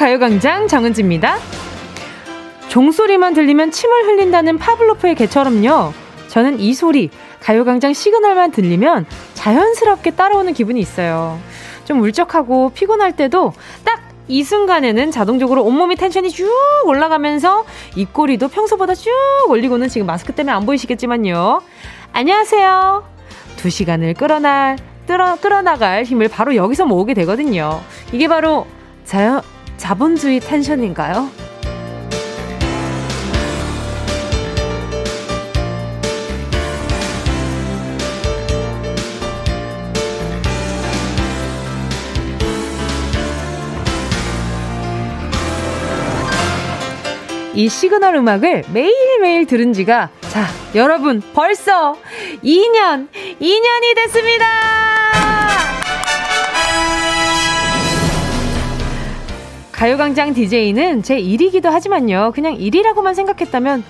가요광장 정은지입니다. 종소리만 들리면 침을 흘린다는 파블로프의 개처럼요. 저는 이 소리, 가요광장 시그널만 들리면 자연스럽게 따라오는 기분이 있어요. 좀 울적하고 피곤할 때도 딱 이 순간에는 자동적으로 온몸이 텐션이 쭉 올라가면서 입꼬리도 평소보다 쭉 올리고는 지금 마스크 때문에 안 보이시겠지만요. 안녕하세요. 두 시간을 끌어날, 끌어, 끌어나갈 힘을 바로 여기서 모으게 되거든요. 이게 바로 자연, 자본주의 텐션인가요? 이 시그널 음악을 매일매일 들은 지가 자, 여러분 벌써 2년, 2년이 됐습니다. 가요광장 DJ는 제 일이기도 하지만요. 그냥 일이라고만 생각했다면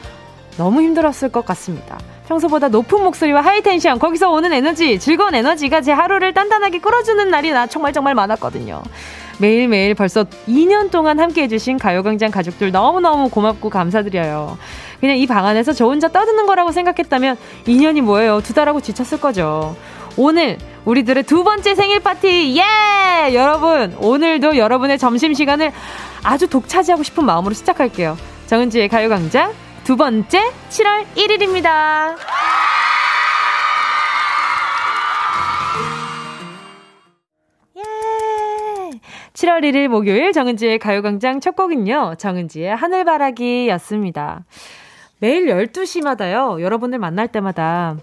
너무 힘들었을 것 같습니다. 평소보다 높은 목소리와 하이텐션, 거기서 오는 에너지, 즐거운 에너지가 제 하루를 단단하게 끌어주는 날이 나 정말 정말 많았거든요. 매일매일 벌써 2년 동안 함께 해주신 가요광장 가족들 너무너무 고맙고 감사드려요. 그냥 이 방 안에서 저 혼자 떠드는 거라고 생각했다면 2년이 뭐예요? 두 달하고 지쳤을 거죠. 오늘 우리들의 두 번째 생일 파티 예! 여러분 오늘도 여러분의 점심 시간을 아주 독차지하고 싶은 마음으로 시작할게요. 정은지의 가요광장 두 번째 7월 1일입니다. 예! 7월 1일 목요일 정은지의 가요광장 첫 곡은요. 정은지의 하늘바라기였습니다. 매일 12시마다요. 여러분들 만날 때마다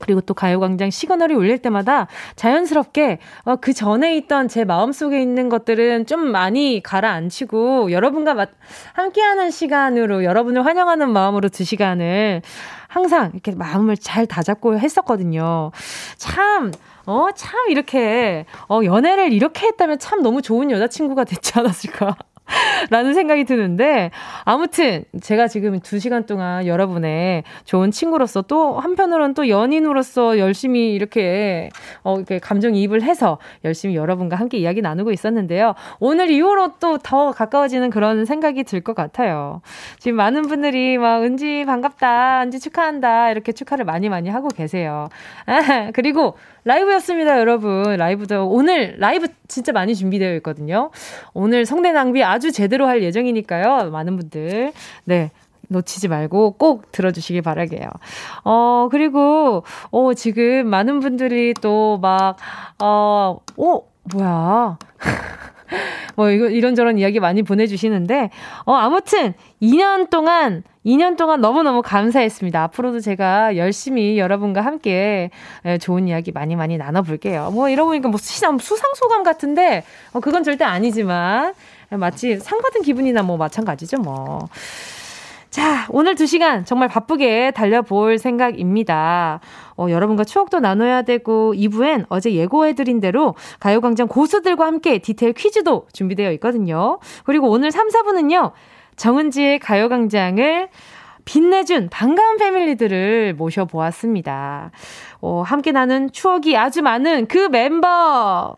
그리고 또 가요광장 시그널이 울릴 때마다 자연스럽게 어, 그 전에 있던 제 마음속에 있는 것들은 좀 많이 가라앉히고 여러분과 마, 함께하는 시간으로 여러분을 환영하는 마음으로 두 시간을 항상 이렇게 마음을 잘 다잡고 했었거든요. 참, 어, 참 이렇게, 어, 연애를 이렇게 했다면 참 너무 좋은 여자친구가 됐지 않았을까. 라는 생각이 드는데, 아무튼, 제가 지금 두 시간 동안 여러분의 좋은 친구로서 또 한편으로는 또 연인으로서 열심히 이렇게, 어, 이렇게 감정이입을 해서 열심히 여러분과 함께 이야기 나누고 있었는데요. 오늘 이후로 또 더 가까워지는 그런 생각이 들 것 같아요. 지금 많은 분들이 막, 은지 반갑다, 은지 축하한다, 이렇게 축하를 많이 많이 하고 계세요. 아, 그리고 라이브였습니다, 여러분. 라이브도 오늘 라이브 진짜 많이 준비되어 있거든요. 오늘 성대 낭비 아주 제대로 할 예정이니까요. 많은 분들 네. 놓치지 말고 꼭 들어주시길 바라게요. 어, 그리고, 어, 지금 많은 분들이 또 막, 어, 어, 뭐야. 뭐, 이거, 이런저런 이야기 많이 보내주시는데, 어, 아무튼, 2년 동안 2년 동안 너무너무 감사했습니다. 앞으로도 제가 열심히 여러분과 함께 예, 좋은 이야기 많이 많이 나눠볼게요. 뭐 이러고 보니까 뭐 수상, 수상소감 같은데, 어, 그건 절대 아니지만, 마치 상 받은 기분이나 뭐 마찬가지죠, 뭐. 자, 오늘 두 시간 정말 바쁘게 달려볼 생각입니다. 어, 여러분과 추억도 나눠야 되고, 2부엔 어제 예고해드린 대로 가요광장 고수들과 함께 디테일 퀴즈도 준비되어 있거든요. 그리고 오늘 3, 4부는요, 정은지의 가요광장을 빛내준 반가운 패밀리들을 모셔보았습니다. 어, 함께 나는 추억이 아주 많은 그 멤버!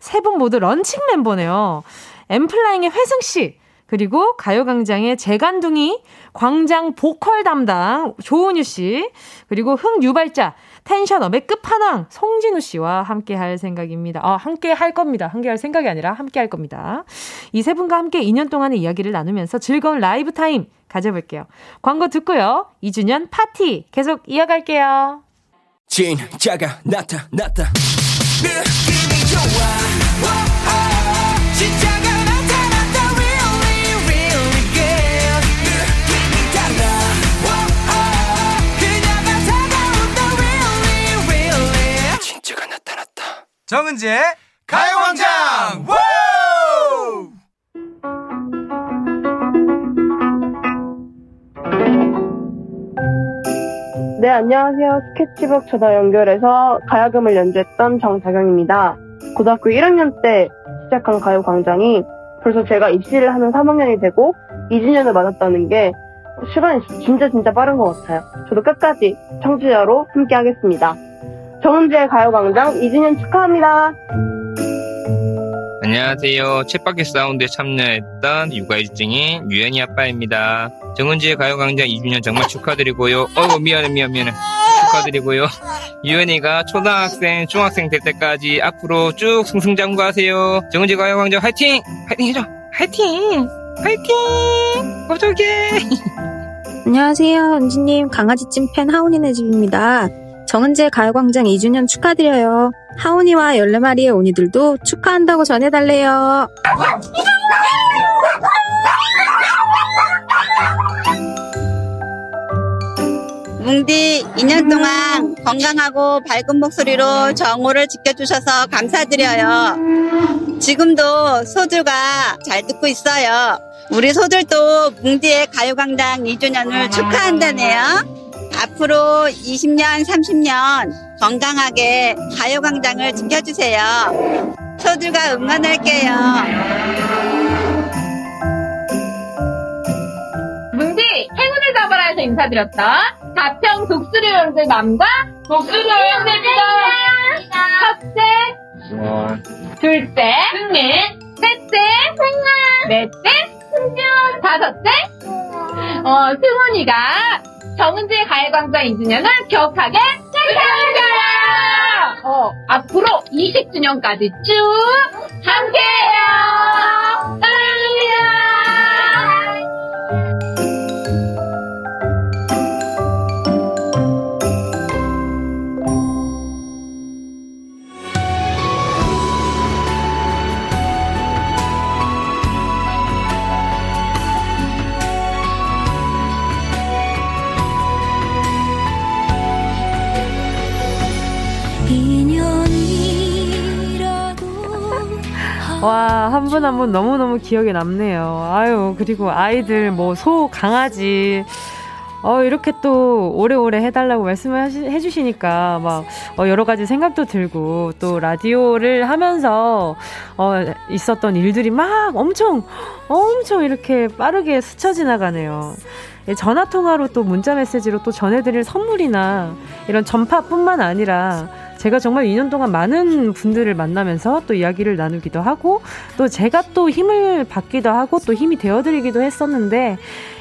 세 분 모두 런칭 멤버네요. 엔플라잉의 회승씨, 그리고 가요광장의 재간둥이, 광장 보컬 담당 조은유 씨, 그리고 흥유발자, tension up의 끝판왕 송진우 씨와 함께 할 생각입니다. 아, 함께 할 겁니다. 함께 할 생각이 아니라 함께 할 겁니다. 이 세 분과 함께 2년 동안의 이야기를 나누면서 즐거운 라이브 타임 가져볼게요. 광고 듣고요. 2주년 파티 계속 이어갈게요. 진짜가 나타났다. 느낌이 좋아. 정은지의 가요광장 네, 안녕하세요. 스케치북 전화 연결해서 가야금을 연주했던 정자경입니다. 고등학교 1학년 때 시작한 가요광장이 벌써 제가 입시를 하는 3학년이 되고 2주년을 맞았다는 게 시간이 진짜 진짜 빠른 것 같아요. 저도 끝까지 청취자로 함께 하겠습니다. 정은지의 가요광장 2주년 축하합니다. 안녕하세요. 챗바퀴 사운드에 참여했던 육아일증인 유연이 아빠입니다. 정은지의 가요광장 2주년 정말 축하드리고요. 어우 미안해 미안 미안해. 축하드리고요. 유연이가 초등학생, 중학생 될 때까지 앞으로 쭉 승승장구하세요. 정은지 가요광장 화이팅! 화이팅 해줘! 화이팅! 화이팅! 어떡해! 안녕하세요. 은지님 강아지 찐팬 하온이네 집입니다. 정은지의 가요광장 2주년 축하드려요. 하온이와 14마리의 오니들도 축하한다고 전해달래요. 뭉디 2년 동안 건강하고 밝은 목소리로 정오를 지켜주셔서 감사드려요. 지금도 소들과 잘 듣고 있어요. 우리 소들도 뭉디의 가요광장 2주년을 축하한다네요. 앞으로 20년, 30년 건강하게 가요광장을 지켜주세요. 소들과 응원할게요. 문디 행운을 잡아라 해서 인사드렸다. 가평 독수리 여러분들 맘과 독수리 여러분들입니다. 첫째, 둘째, 승민, 셋째, 승아, 넷째, 승준, 다섯째, 어, 승훈이가 정은지의 가요광장 2주년을 기억하게 축하합니다. 어, 앞으로 20주년까지 쭉 함께해요. 사랑합니다. 와, 한 분 한 분 너무너무 기억에 남네요. 아유, 그리고 아이들, 뭐, 소, 강아지. 어, 이렇게 또 오래오래 해달라고 말씀을 하시, 해주시니까 막, 어, 여러 가지 생각도 들고, 또 라디오를 하면서, 어, 있었던 일들이 막 엄청, 엄청 이렇게 빠르게 스쳐 지나가네요. 예, 전화통화로 또 문자 메시지로 또 전해드릴 선물이나 이런 전파뿐만 아니라 제가 정말 2년 동안 많은 분들을 만나면서 또 이야기를 나누기도 하고 또 제가 또 힘을 받기도 하고 또 힘이 되어드리기도 했었는데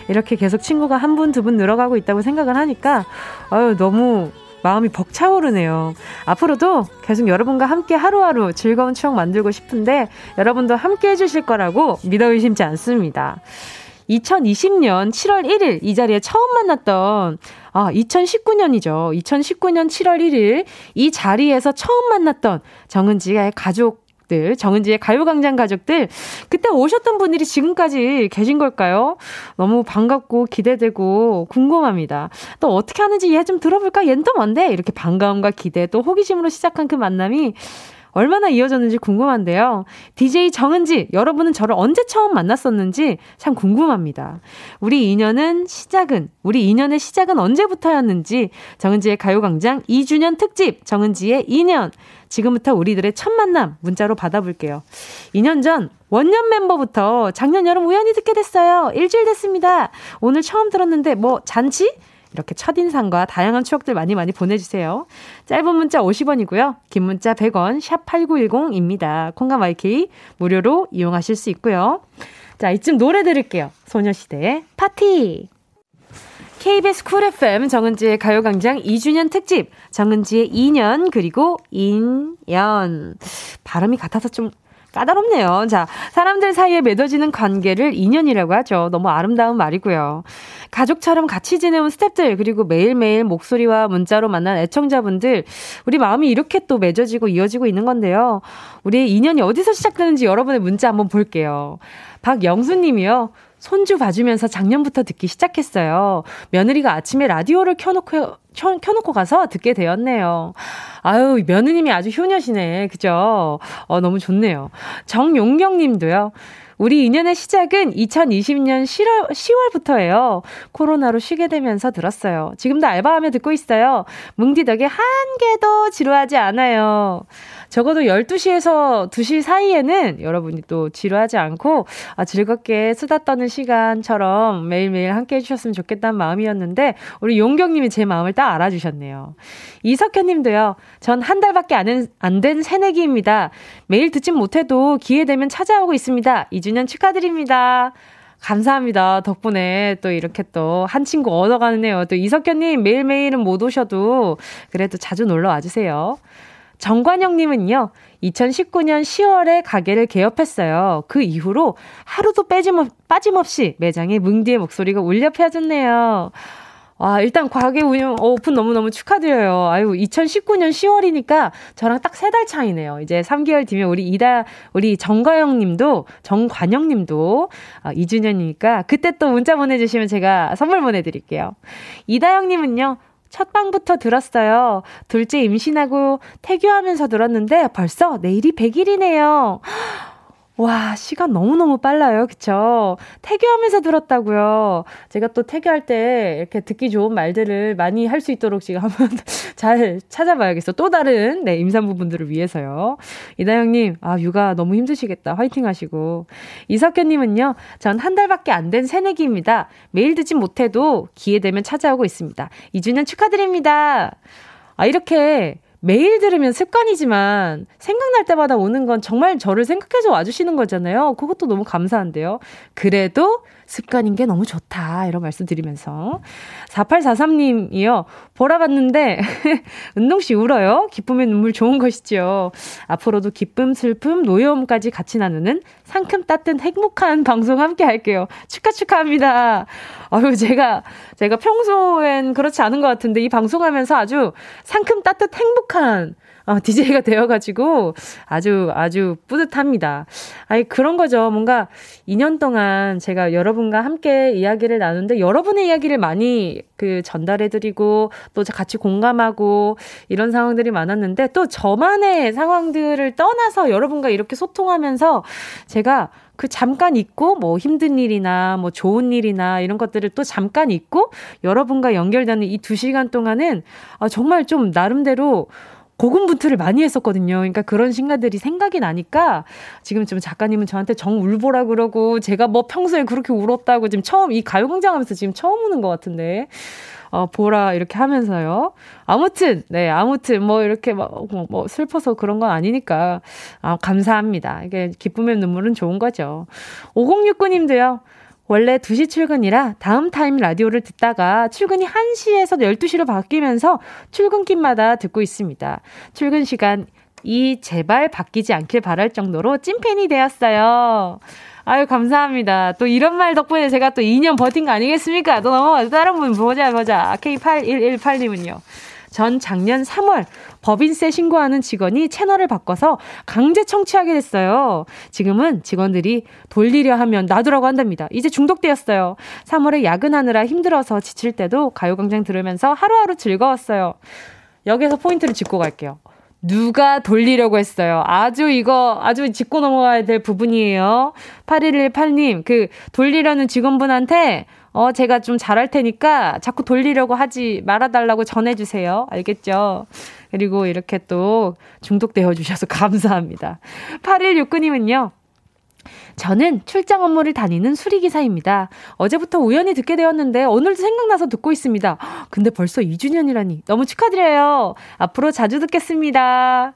이렇게 계속 친구가 한 분, 두 분 늘어가고 있다고 생각을 하니까 아유, 너무 마음이 벅차오르네요. 앞으로도 계속 여러분과 함께 하루하루 즐거운 추억 만들고 싶은데 여러분도 함께 해주실 거라고 믿어 의심치 않습니다. 2020년 7월 1일 이 자리에 처음 만났던 아, 2019년이죠. 2019년 7월 1일 이 자리에서 처음 만났던 정은지의 가족 들 정은지의 가요광장 가족들, 그때 오셨던 분들이 지금까지 계신 걸까요? 너무 반갑고 기대되고 궁금합니다. 또 어떻게 하는지 얘 좀 들어볼까? 얘는 또 뭔데? 이렇게 반가움과 기대, 또 호기심으로 시작한 그 만남이 얼마나 이어졌는지 궁금한데요. DJ 정은지, 여러분은 저를 언제 처음 만났었는지 참 궁금합니다. 우리 인연은 시작은, 우리 인연의 시작은 언제부터였는지 정은지의 가요광장 2주년 특집 정은지의 인연. 지금부터 우리들의 첫 만남 문자로 받아볼게요. 2년 전 원년 멤버부터 작년 여름 우연히 듣게 됐어요. 일주일 됐습니다. 오늘 처음 들었는데 뭐 잔치? 이렇게 첫 인상과 다양한 추억들 많이 많이 보내주세요. 짧은 문자 50원이고요. 긴 문자 100원, 샵 8910입니다. 콩감 YK 무료로 이용하실 수 있고요. 자, 이쯤 노래 들을게요. 소녀시대의 파티! KBS 쿨 FM 정은지의 가요광장 2주년 특집 정은지의 2년 그리고 인연 발음이 같아서 좀 까다롭네요. 자, 사람들 사이에 맺어지는 관계를 인연이라고 하죠. 너무 아름다운 말이고요. 가족처럼 같이 지내온 스탭들, 그리고 매일매일 목소리와 문자로 만난 애청자분들, 우리 마음이 이렇게 또 맺어지고 이어지고 있는 건데요. 우리의 인연이 어디서 시작되는지 여러분의 문자 한번 볼게요. 박영수 님이요. 손주 봐주면서 작년부터 듣기 시작했어요. 며느리가 아침에 라디오를 켜놓고, 켜놓고 가서 듣게 되었네요. 아유, 며느님이 아주 효녀시네. 그죠? 어, 너무 좋네요. 정용경 님도요. 우리 인연의 시작은 2020년 10월, 10월부터예요. 코로나로 쉬게 되면서 들었어요. 지금도 알바하며 듣고 있어요. 뭉디 덕에 한 개도 지루하지 않아요. 적어도 12시에서 2시 사이에는 여러분이 또 지루하지 않고 아, 즐겁게 수다 떠는 시간처럼 매일매일 함께 해주셨으면 좋겠다는 마음이었는데 우리 용경님이 제 마음을 딱딱 알아주셨네요. 이석현 님도요, 전 한 달밖에 안, 안된 새내기입니다. 매일 듣진 못해도 기회 되면 찾아오고 있습니다. 2주년 축하드립니다. 감사합니다. 덕분에 또 이렇게 또 한 친구 얻어가네요. 또 이석현님 매일매일은 못 오셔도 그래도 자주 놀러 와주세요. 정관영님은요, 2019년 10월에 가게를 개업했어요. 그 이후로 하루도 빼짐없, 빠짐없이 매장에 뭉디의 목소리가 울려 퍼졌네요. 와, 일단 과게 운영 오픈 너무너무 축하드려요. 아유, 2019년 10월이니까 저랑 딱 세 달 차이네요. 이제 3개월 뒤면 우리 이다, 우리 정가영 님도, 정관영 님도 어, 2주년이니까 그때 또 문자 보내주시면 제가 선물 보내드릴게요. 이다영 님은요, 첫 방부터 들었어요. 둘째 임신하고 태교하면서 들었는데 벌써 내일이 100일이네요. 와, 시간 너무너무 빨라요. 그쵸? 태교하면서 들었다고요. 제가 또 태교할 때 이렇게 듣기 좋은 말들을 많이 할 수 있도록 지금 한번 잘 찾아봐야겠어. 또 다른, 네, 임산부분들을 위해서요. 이다영님, 아, 육아 너무 힘드시겠다. 화이팅 하시고. 이석현님은요, 전 한 달밖에 안 된 새내기입니다. 매일 듣진 못해도 기회 되면 찾아오고 있습니다. 2주년 축하드립니다. 아, 이렇게 매일 들으면 습관이지만 생각날 때마다 오는 건 정말 저를 생각해서 와주시는 거잖아요. 그것도 너무 감사한데요. 그래도 습관인 게 너무 좋다. 이런 말씀 드리면서. 4843님이요. 보라 봤는데, 은동씨 울어요? 기쁨의 눈물 좋은 것이죠. 앞으로도 기쁨, 슬픔, 노여움까지 같이 나누는 상큼 따뜻한 행복한 방송 함께 할게요. 축하, 축하합니다. 아유, 제가, 제가 평소엔 그렇지 않은 것 같은데, 이 방송하면서 아주 상큼 따뜻 행복한 어, DJ가 되어가지고 아주 아주 뿌듯합니다. 아니 그런 거죠. 뭔가 2년 동안 제가 여러분과 함께 이야기를 나누는데 여러분의 이야기를 많이 그 전달해드리고 또 같이 공감하고 이런 상황들이 많았는데 또 저만의 상황들을 떠나서 여러분과 이렇게 소통하면서 제가 그 잠깐 있고 뭐 힘든 일이나 뭐 좋은 일이나 이런 것들을 또 잠깐 있고 여러분과 연결되는 이 두 시간 동안은 아, 정말 좀 나름대로 고군분투를 많이 했었거든요. 그러니까 그런 순간들이 생각이 나니까 지금 좀 작가님은 저한테 정 울보라 그러고 제가 뭐 평소에 그렇게 울었다고 지금 처음 이 가요광장 하면서 지금 처음 우는 것 같은데. 어, 보라, 이렇게 하면서요. 아무튼, 네, 아무튼, 뭐, 이렇게 막, 뭐, 뭐, 슬퍼서 그런 건 아니니까, 아, 감사합니다. 이게 기쁨의 눈물은 좋은 거죠. 5069님도요, 원래 2시 출근이라 다음 타임 라디오를 듣다가 출근이 1시에서 12시로 바뀌면서 출근길마다 듣고 있습니다. 출근 시간 이 제발 바뀌지 않길 바랄 정도로 찐팬이 되었어요. 아유, 감사합니다. 또 이런 말 덕분에 제가 또 2년 버틴 거 아니겠습니까? 또 넘어가서 다른 분 보자, 보자. K8118님은요. 전 작년 3월 법인세 신고하는 직원이 채널을 바꿔서 강제 청취하게 됐어요. 지금은 직원들이 돌리려 하면 놔두라고 한답니다. 이제 중독되었어요. 3월에 야근하느라 힘들어서 지칠 때도 가요광장 들으면서 하루하루 즐거웠어요. 여기서 포인트를 짚고 갈게요. 누가 돌리려고 했어요. 아주 이거 아주 짚고 넘어가야 될 부분이에요. 8118님, 그 돌리려는 직원분한테 어, 제가 좀 잘할 테니까 자꾸 돌리려고 하지 말아달라고 전해주세요. 알겠죠? 그리고 이렇게 또 중독되어 주셔서 감사합니다. 8169님은요. 저는 출장 업무를 다니는 수리기사입니다. 어제부터 우연히 듣게 되었는데 오늘도 생각나서 듣고 있습니다. 근데 벌써 2주년이라니 너무 축하드려요. 앞으로 자주 듣겠습니다.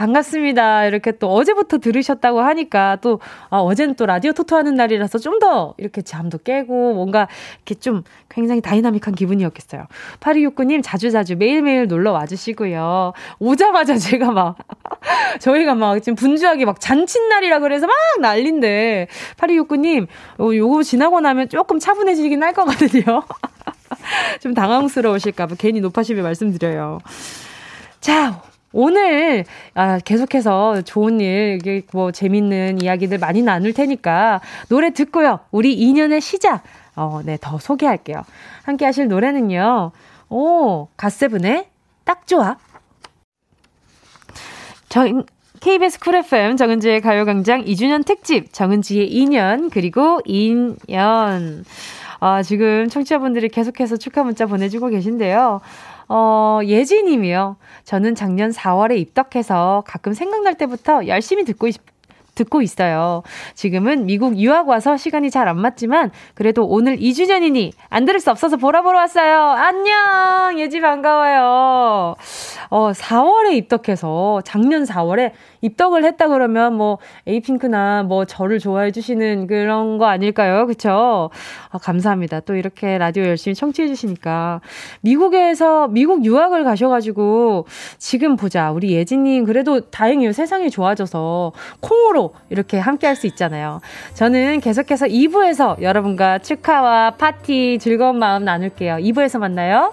반갑습니다. 이렇게 또 어제부터 들으셨다고 하니까 또, 아, 어제는 또 라디오 토토 하는 날이라서 좀 더 이렇게 잠도 깨고 뭔가 이렇게 좀 굉장히 다이나믹한 기분이었겠어요. 8269님 자주자주 매일매일 놀러 와주시고요. 오자마자 제가 막, 저희가 막 지금 분주하게 막 잔칫날이라 그래서 막 난린데, 8269님, 어, 요거 지나고 나면 조금 차분해지긴 할 거거든요. 좀 당황스러우실까봐 괜히 노파심에 말씀드려요. 자, 오늘 아, 계속해서 좋은 일, 뭐 재밌는 이야기들 많이 나눌 테니까 노래 듣고요. 우리 2년의 시작, 어, 네, 더 소개할게요. 함께 하실 노래는요. 오, 갓세븐의 딱 좋아. 저, KBS 쿨 FM 정은지의 가요광장 2주년 특집 정은지의 2년 그리고 2년 아, 지금 청취자분들이 계속해서 축하 문자 보내주고 계신데요. 어, 예지 님이요. 저는 작년 4월에 입덕해서 가끔 생각날 때부터 열심히 듣고 있, 듣고 있어요. 지금은 미국 유학 와서 시간이 잘 안 맞지만 그래도 오늘 2주년이니 안 들을 수 없어서 보라 보러 왔어요. 안녕! 예지 반가워요. 어, 4월에 입덕해서 작년 4월에 입덕을 했다 그러면 뭐 에이핑크나 뭐 저를 좋아해 주시는 그런 거 아닐까요? 그쵸? 아, 감사합니다. 또 이렇게 라디오 열심히 청취해 주시니까. 미국에서, 미국 유학을 가셔가지고 지금 보자. 우리 예진님 그래도 다행이에요. 세상이 좋아져서 콩으로 이렇게 함께 할 수 있잖아요. 저는 계속해서 2부에서 여러분과 축하와 파티 즐거운 마음 나눌게요. 2부에서 만나요.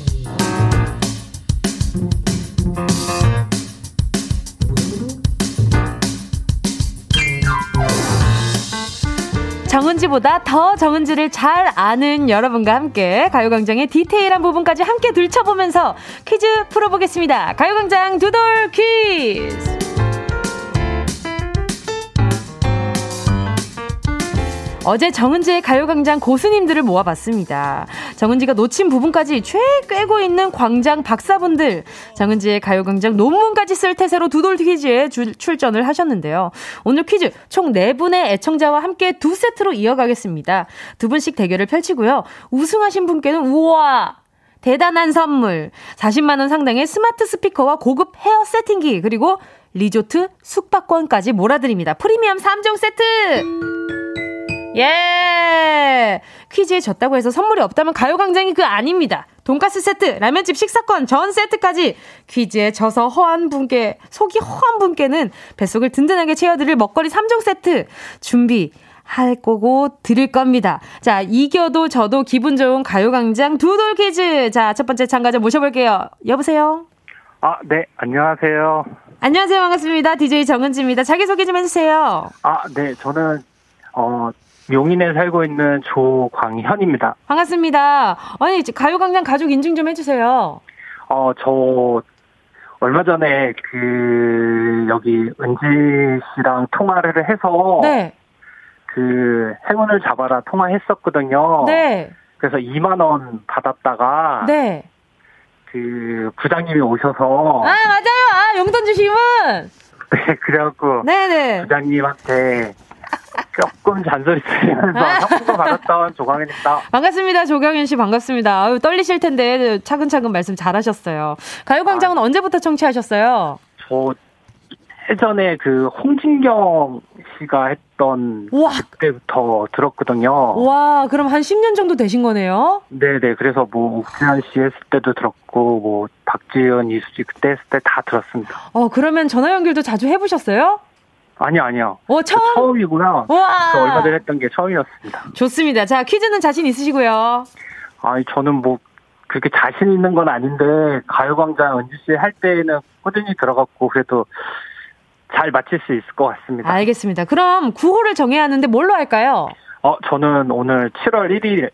정은지보다 더 정은지를 잘 아는 여러분과 함께 가요광장의 디테일한 부분까지 함께 들춰보면서 퀴즈 풀어보겠습니다. 가요광장 두돌 퀴즈! 어제 정은지의 가요광장 고수님들을 모아봤습니다. 정은지가 놓친 부분까지 최 꿰고 있는 광장 박사분들, 정은지의 가요광장 논문까지 쓸 태세로 두돌 퀴즈에 주- 출전을 하셨는데요. 오늘 퀴즈 총 4분의 애청자와 함께 두 세트로 이어가겠습니다. 두 분씩 대결을 펼치고요. 우승하신 분께는 우와! 대단한 선물 40만원 상당의 스마트 스피커와 고급 헤어 세팅기 그리고 리조트 숙박권까지 몰아드립니다. 프리미엄 3종 세트! 예! 퀴즈에 졌다고 해서 선물이 없다면 가요광장이 그 아닙니다. 돈가스 세트, 라면집 식사권, 전 세트까지 퀴즈에 져서 허한 분께, 속이 허한 분께는 뱃속을 든든하게 채워드릴 먹거리 3종 세트 준비. 할 거고 드릴 겁니다. 자, 이겨도 저도 기분 좋은 가요광장 두 돌 퀴즈. 자, 첫 번째 참가자 모셔볼게요. 여보세요? 아, 네, 안녕하세요. 안녕하세요. 반갑습니다. DJ 정은지입니다. 자기소개 좀 해주세요. 아, 네, 저는, 어, 용인에 살고 있는 조광현입니다. 반갑습니다. 아니, 가요광장 가족 인증 좀 해주세요. 어, 저, 얼마 전에 그, 여기 은지 씨랑 통화를 해서, 네. 그, 행운을 잡아라 통화했었거든요. 네. 그래서 2만 원 받았다가, 네. 그, 부장님이 오셔서, 아, 맞아요. 아, 용돈 주시면. 네, 그래갖고, 네네. 부장님한테 조금 잔소리 들으면서 형도 받았던 조광현입니다. 반갑습니다. 조경현 씨 반갑습니다. 아유, 떨리실 텐데 차근차근 말씀 잘하셨어요. 가요광장은 언제부터 청취하셨어요? 저 예전에 그 홍진경 씨가 했던 우와. 그때부터 들었거든요. 와, 그럼 한 10년 정도 되신 거네요? 네네. 그래서 뭐 옥지현 씨 했을 때도 들었고 뭐 박지현, 이수지 그때 했을 때 다 들었습니다. 어, 그러면 전화 연결도 자주 해보셨어요? 아니요, 아니요. 어, 저 처음? 처음이고요. 우와. 저 얼마 전에 했던 게 처음이었습니다. 좋습니다. 자, 퀴즈는 자신 있으시고요. 아니 저는 뭐 그렇게 자신 있는 건 아닌데 가요광장 은지 씨할 때는 꾸준히 들어갔고 그래도 잘 맞힐 수 있을 것 같습니다. 알겠습니다. 그럼 구호를 정해야 하는데 뭘로 할까요? 어, 저는 오늘 7월 1일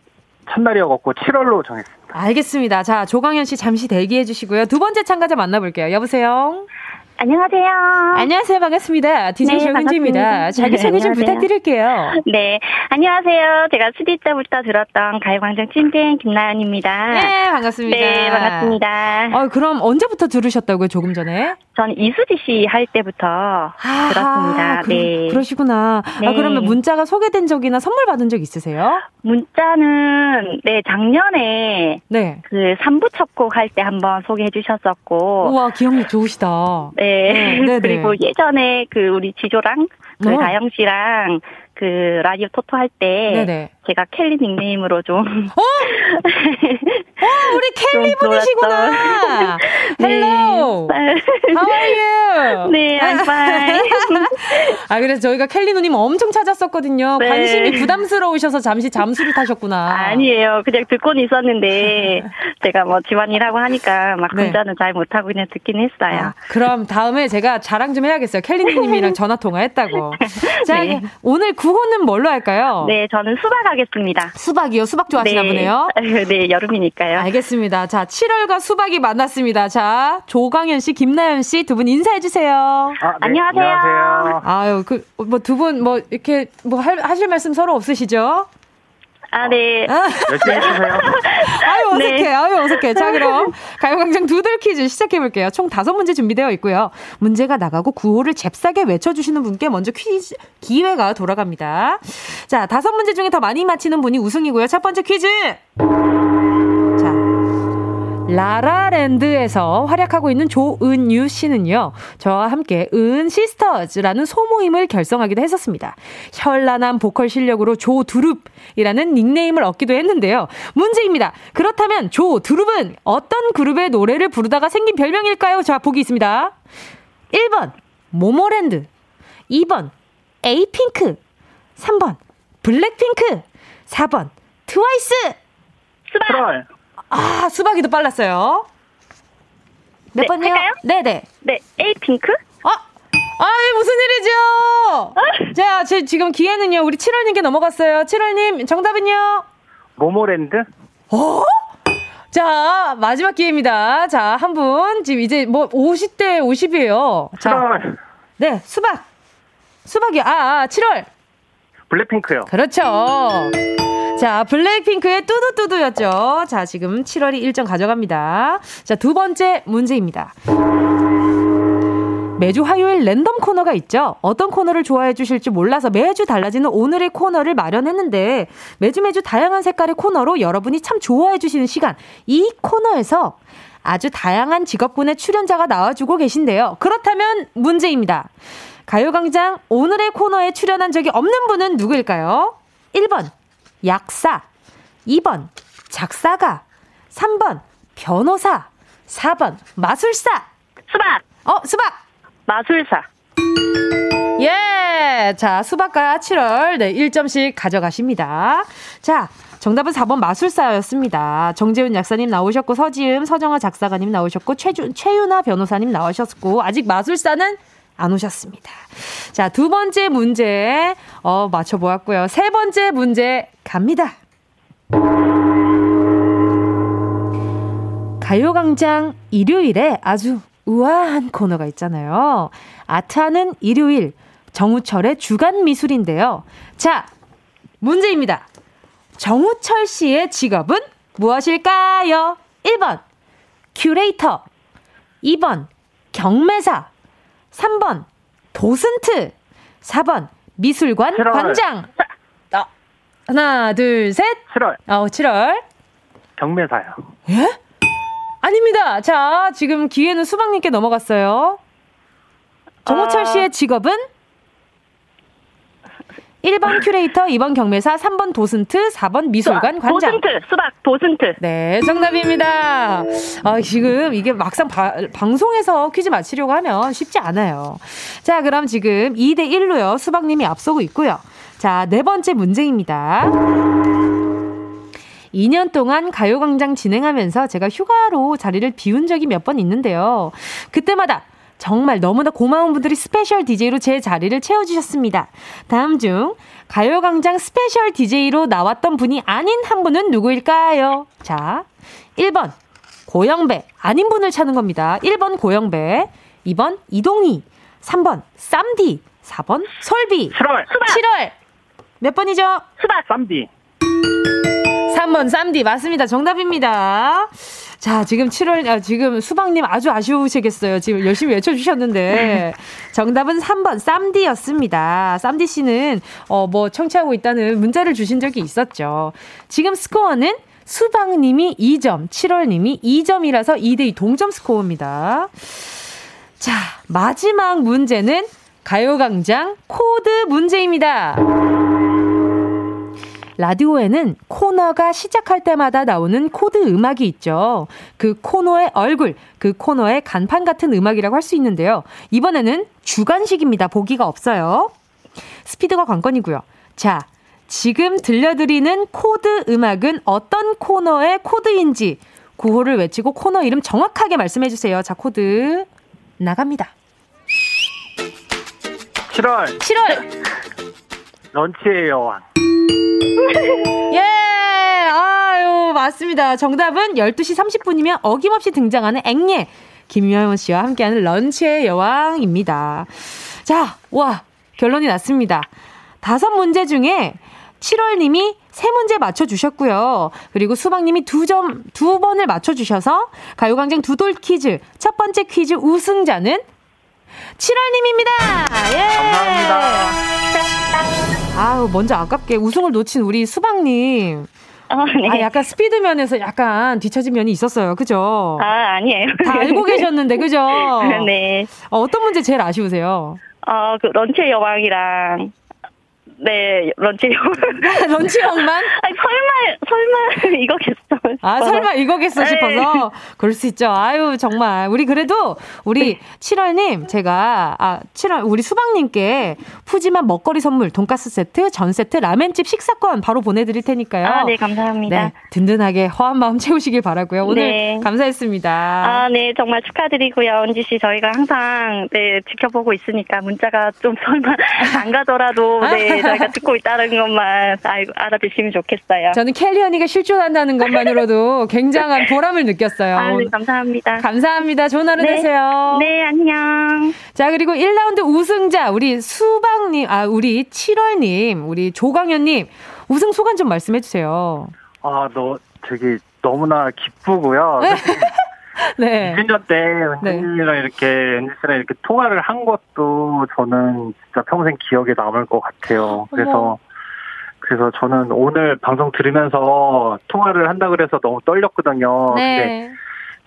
첫날이어갖고 7월로 정했습니다. 알겠습니다. 자, 조광현 씨 잠시 대기해 주시고요. 두 번째 참가자 만나볼게요. 여보세요? 안녕하세요. 안녕하세요. 반갑습니다. DJ 네, 정은지입니다. 자기소개 좀 네. 부탁드릴게요. 네, 안녕하세요. 제가 수디 때부터 들었던 가요광장 찐팬 김나연입니다. 네, 반갑습니다. 네, 반갑습니다. 어, 그럼 언제부터 들으셨다고요, 조금 전에? 전 이수지 씨 할 때부터 들었습니다. 그, 네. 그러시구나. 아, 네. 그러면 문자가 소개된 적이나 선물 받은 적 있으세요? 문자는 네 작년에 네. 그 3부 첫 곡 할 때 한번 소개해 주셨었고 우와, 기억력 좋으시다. 네. 네, 네네. 그리고 예전에 그 우리 지조랑 그 어. 다영 씨랑 그 라디오 토토 할 때. 제가 켈리 닉네임으로 좀. 어? 어, 우리 켈리 분이시구나. Hello. How are you? 네, I'm fine. 아, 그래서 저희가 켈리 누님 엄청 찾았었거든요. 네. 관심이 부담스러우셔서 잠시 잠수를 타셨구나. 아니에요. 그냥 듣고는 있었는데, 제가 뭐 집안일하고 하니까 막 네. 문자는 잘 못하고 그냥 듣긴 했어요. 그럼 다음에 제가 자랑 좀 해야겠어요. 켈리 누님이랑 전화 통화했다고. 자, 네. 오늘 구호는 뭘로 할까요? 네, 저는 수박 하겠습니다. 수박이요? 수박 좋아하시나 네. 보네요. 네, 여름이니까요. 알겠습니다. 자, 7월과 수박이 만났습니다. 자, 조강현 씨, 김나연 씨 두 분 인사해 주세요. 아, 네, 안녕하세요. 안녕하세요. 아유, 그 뭐 두 분뭐 이렇게 뭐 할, 하실 말씀 서로 없으시죠? 아, 네. 열심히 해주세요. 아유, 어색해. 네. 아유, 어색해. 자, 그럼 가요광장 두들 퀴즈 시작해 볼게요. 총 다섯 문제 준비되어 있고요. 문제가 나가고 구호를 잽싸게 외쳐주시는 분께 먼저 퀴즈 기회가 돌아갑니다. 자, 다섯 문제 중에 더 많이 맞히는 분이 우승이고요. 첫 번째 퀴즈. 자, 라라랜드에서 활약하고 있는 조은유 씨는요, 저와 함께 은 시스터즈라는 소모임을 결성하기도 했었습니다. 현란한 보컬 실력으로 조두룹이라는 닉네임을 얻기도 했는데요. 문제입니다. 그렇다면 조두룹은 어떤 그룹의 노래를 부르다가 생긴 별명일까요? 자, 보기 있습니다. 1번, 모모랜드. 2번, 에이핑크. 3번, 블랙핑크. 4번, 트와이스. 트롤. 아, 수박이도 빨랐어요. 몇 네, 번이요? 할까요? 네네. 네, 에이핑크? 아, 아이, 무슨 일이죠? 자, 제, 지금 기회는요, 우리 7월님께 넘어갔어요. 7월님, 정답은요? 모모랜드? 어? 자, 마지막 기회입니다. 자, 한 분, 지금 이제 뭐 50대 50이에요. 자, 트롤. 네, 수박. 수박이요. 아, 아, 7월. 블랙핑크요. 그렇죠. 자, 블랙핑크의 뚜두뚜두였죠. 자, 지금 7월이 1점 가져갑니다. 자, 두 번째 문제입니다. 매주 화요일 랜덤 코너가 있죠. 어떤 코너를 좋아해 주실지 몰라서 매주 달라지는 오늘의 코너를 마련했는데 매주 매주 다양한 색깔의 코너로 여러분이 참 좋아해 주시는 시간. 이 코너에서 아주 다양한 직업군의 출연자가 나와주고 계신데요. 그렇다면 문제입니다. 가요광장 오늘의 코너에 출연한 적이 없는 분은 누구일까요? 1번 약사 2번 작사가 3번 변호사 4번 마술사 수박! 어 수박 마술사. 예! 자, 수박과 7월, 네, 1점씩 가져가십니다. 자, 정답은 4번 마술사였습니다. 정재훈 약사님 나오셨고, 서지음, 서정아 작사가님 나오셨고, 최주, 최유나 변호사님 나오셨고, 아직 마술사는 안 오셨습니다. 자, 두 번째 문제, 어, 맞춰보았고요. 세 번째 문제 갑니다. 가요광장 일요일에 아주 우아한 코너가 있잖아요. 아트하는 일요일, 정우철의 주간 미술인데요. 자, 문제입니다. 정우철 씨의 직업은 무엇일까요? 1번, 큐레이터. 2번, 경매사. 3번, 도슨트. 4번, 미술관 칠월. 관장. 어, 하나, 둘, 셋. 7월. 어, 7월. 경매사요. 예? 아닙니다. 자, 지금 기회는 수박님께 넘어갔어요. 정호철 아. 씨의 직업은 1번 큐레이터, 2번 경매사, 3번 도슨트, 4번 미술관 관장. 도슨트, 수박, 도슨트. 네, 정답입니다. 아, 지금 이게 막상 바- 방송에서 퀴즈 맞히려고 하면 쉽지 않아요. 자, 그럼 지금 2대 1로요. 수박님이 앞서고 있고요. 자, 네 번째 문제입니다. 2년 동안 가요광장 진행하면서 제가 휴가로 자리를 비운 적이 몇 번 있는데요. 그때마다 정말 너무나 고마운 분들이 스페셜 DJ로 제 자리를 채워주셨습니다. 다음 중 가요광장 스페셜 DJ로 나왔던 분이 아닌 한 분은 누구일까요? 자, 1번 고영배 아닌 분을 찾는 겁니다. 1번 고영배, 2번 이동희, 3번 쌈디, 4번 솔비. 7월. 7월 몇 번이죠? 수박. 쌈디. 3번 쌈디 맞습니다. 정답입니다. 자, 지금 7월 아, 지금 수박님 아주 아쉬우시겠어요. 지금 열심히 외쳐주셨는데 정답은 3번 쌈디였습니다. 쌈디 씨는 어 뭐 청취하고 있다는 문자를 주신 적이 있었죠. 지금 스코어는 수박님이 2점, 7월님이 2점이라서 2대2 동점 스코어입니다. 자, 마지막 문제는 가요광장 코드 문제입니다. 라디오에는 코너가 시작할 때마다 나오는 코드 음악이 있죠. 그 코너의 얼굴, 그 코너의 간판 같은 음악이라고 할 수 있는데요. 이번에는 주관식입니다. 보기가 없어요. 스피드가 관건이고요. 자, 지금 들려드리는 코드 음악은 어떤 코너의 코드인지 구호를 외치고 코너 이름 정확하게 말씀해 주세요. 자, 코드 나갑니다. 7월 7월 런치의 여왕. 예! 아유, 맞습니다. 정답은 12시 30분이면 어김없이 등장하는 앵예. 김여원 씨와 함께하는 런치의 여왕입니다. 자, 와, 결론이 났습니다. 다섯 문제 중에 7월님이 세 문제 맞춰주셨고요. 그리고 수박님이 두 점, 두 번을 맞춰주셔서 가요광장 두돌 퀴즈 첫 번째 퀴즈 우승자는 7월님입니다. 예! 감사합니다. 아우, 먼저 아깝게 우승을 놓친 우리 수박님. 아, 네. 아, 약간 스피드 면에서 약간 뒤처진 면이 있었어요. 그죠? 아, 아니에요. 다 알고 계셨는데, 그죠? 네. 어, 어떤 문제 제일 아쉬우세요? 어, 그 런치의 여왕이랑 네, 런치 여왕. 런치 여왕만? 아니, 설마, 설마 이거 겠어. 아, 설마 이거겠어 네. 싶어서. 그럴 수 있죠. 아유, 정말. 우리 그래도, 우리 7월님, 제가, 아, 7월, 우리 수박님께 푸짐한 먹거리 선물, 돈가스 세트, 전 세트, 라멘집 식사권 바로 보내드릴 테니까요. 아, 네, 감사합니다. 네, 든든하게 허한 마음 채우시길 바라고요. 오늘 네. 감사했습니다. 아, 네, 정말 축하드리고요. 은지 씨, 저희가 항상, 네, 지켜보고 있으니까 문자가 좀 설마 안 가더라도, 네, 저희가 듣고 있다는 것만 알, 알아주시면 좋겠어요. 저는 켈리 언니가 실존한다는 것만으로 도 굉장한 보람을 느꼈어요. 아, 네, 감사합니다. 감사합니다. 좋은 하루 네. 되세요. 네, 안녕. 자, 그리고 1라운드 우승자, 우리 수박님, 아, 우리 7월님, 우리 조광현님, 우승 소감 좀 말씀해 주세요. 아, 너, 저기, 너무나 기쁘고요. 네. 2000년 때 은진이랑 이렇게, 은지씨랑 이렇게 통화를 한 것도 저는 진짜 평생 기억에 남을 것 같아요. 그래서, 어머. 그래서 저는 오늘 방송 들으면서 통화를 한다 그래서 너무 떨렸거든요. 근데 네.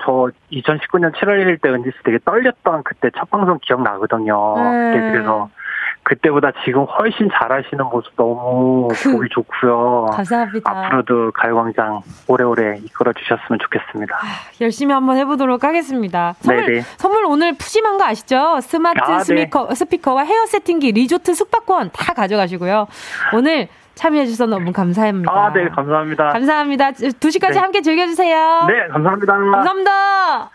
저 2019년 7월 1일 때 은지 씨 되게 떨렸던 그때 첫 방송 기억나거든요. 네. 그때 그래서 그때보다 지금 훨씬 잘하시는 모습 너무 보기 좋고요. 감사합니다. 앞으로도 가요광장 오래오래 이끌어 주셨으면 좋겠습니다. 열심히 한번 해보도록 하겠습니다. 선물, 네네. 선물 오늘 푸짐한 거 아시죠? 스마트 아, 네. 스피커, 스피커와 헤어 세팅기, 리조트 숙박권 다 가져가시고요. 오늘 참여해주셔서 너무 감사합니다. 아, 네, 감사합니다. 감사합니다. 2시까지 네. 함께 즐겨주세요. 네, 감사합니다. 감사합니다.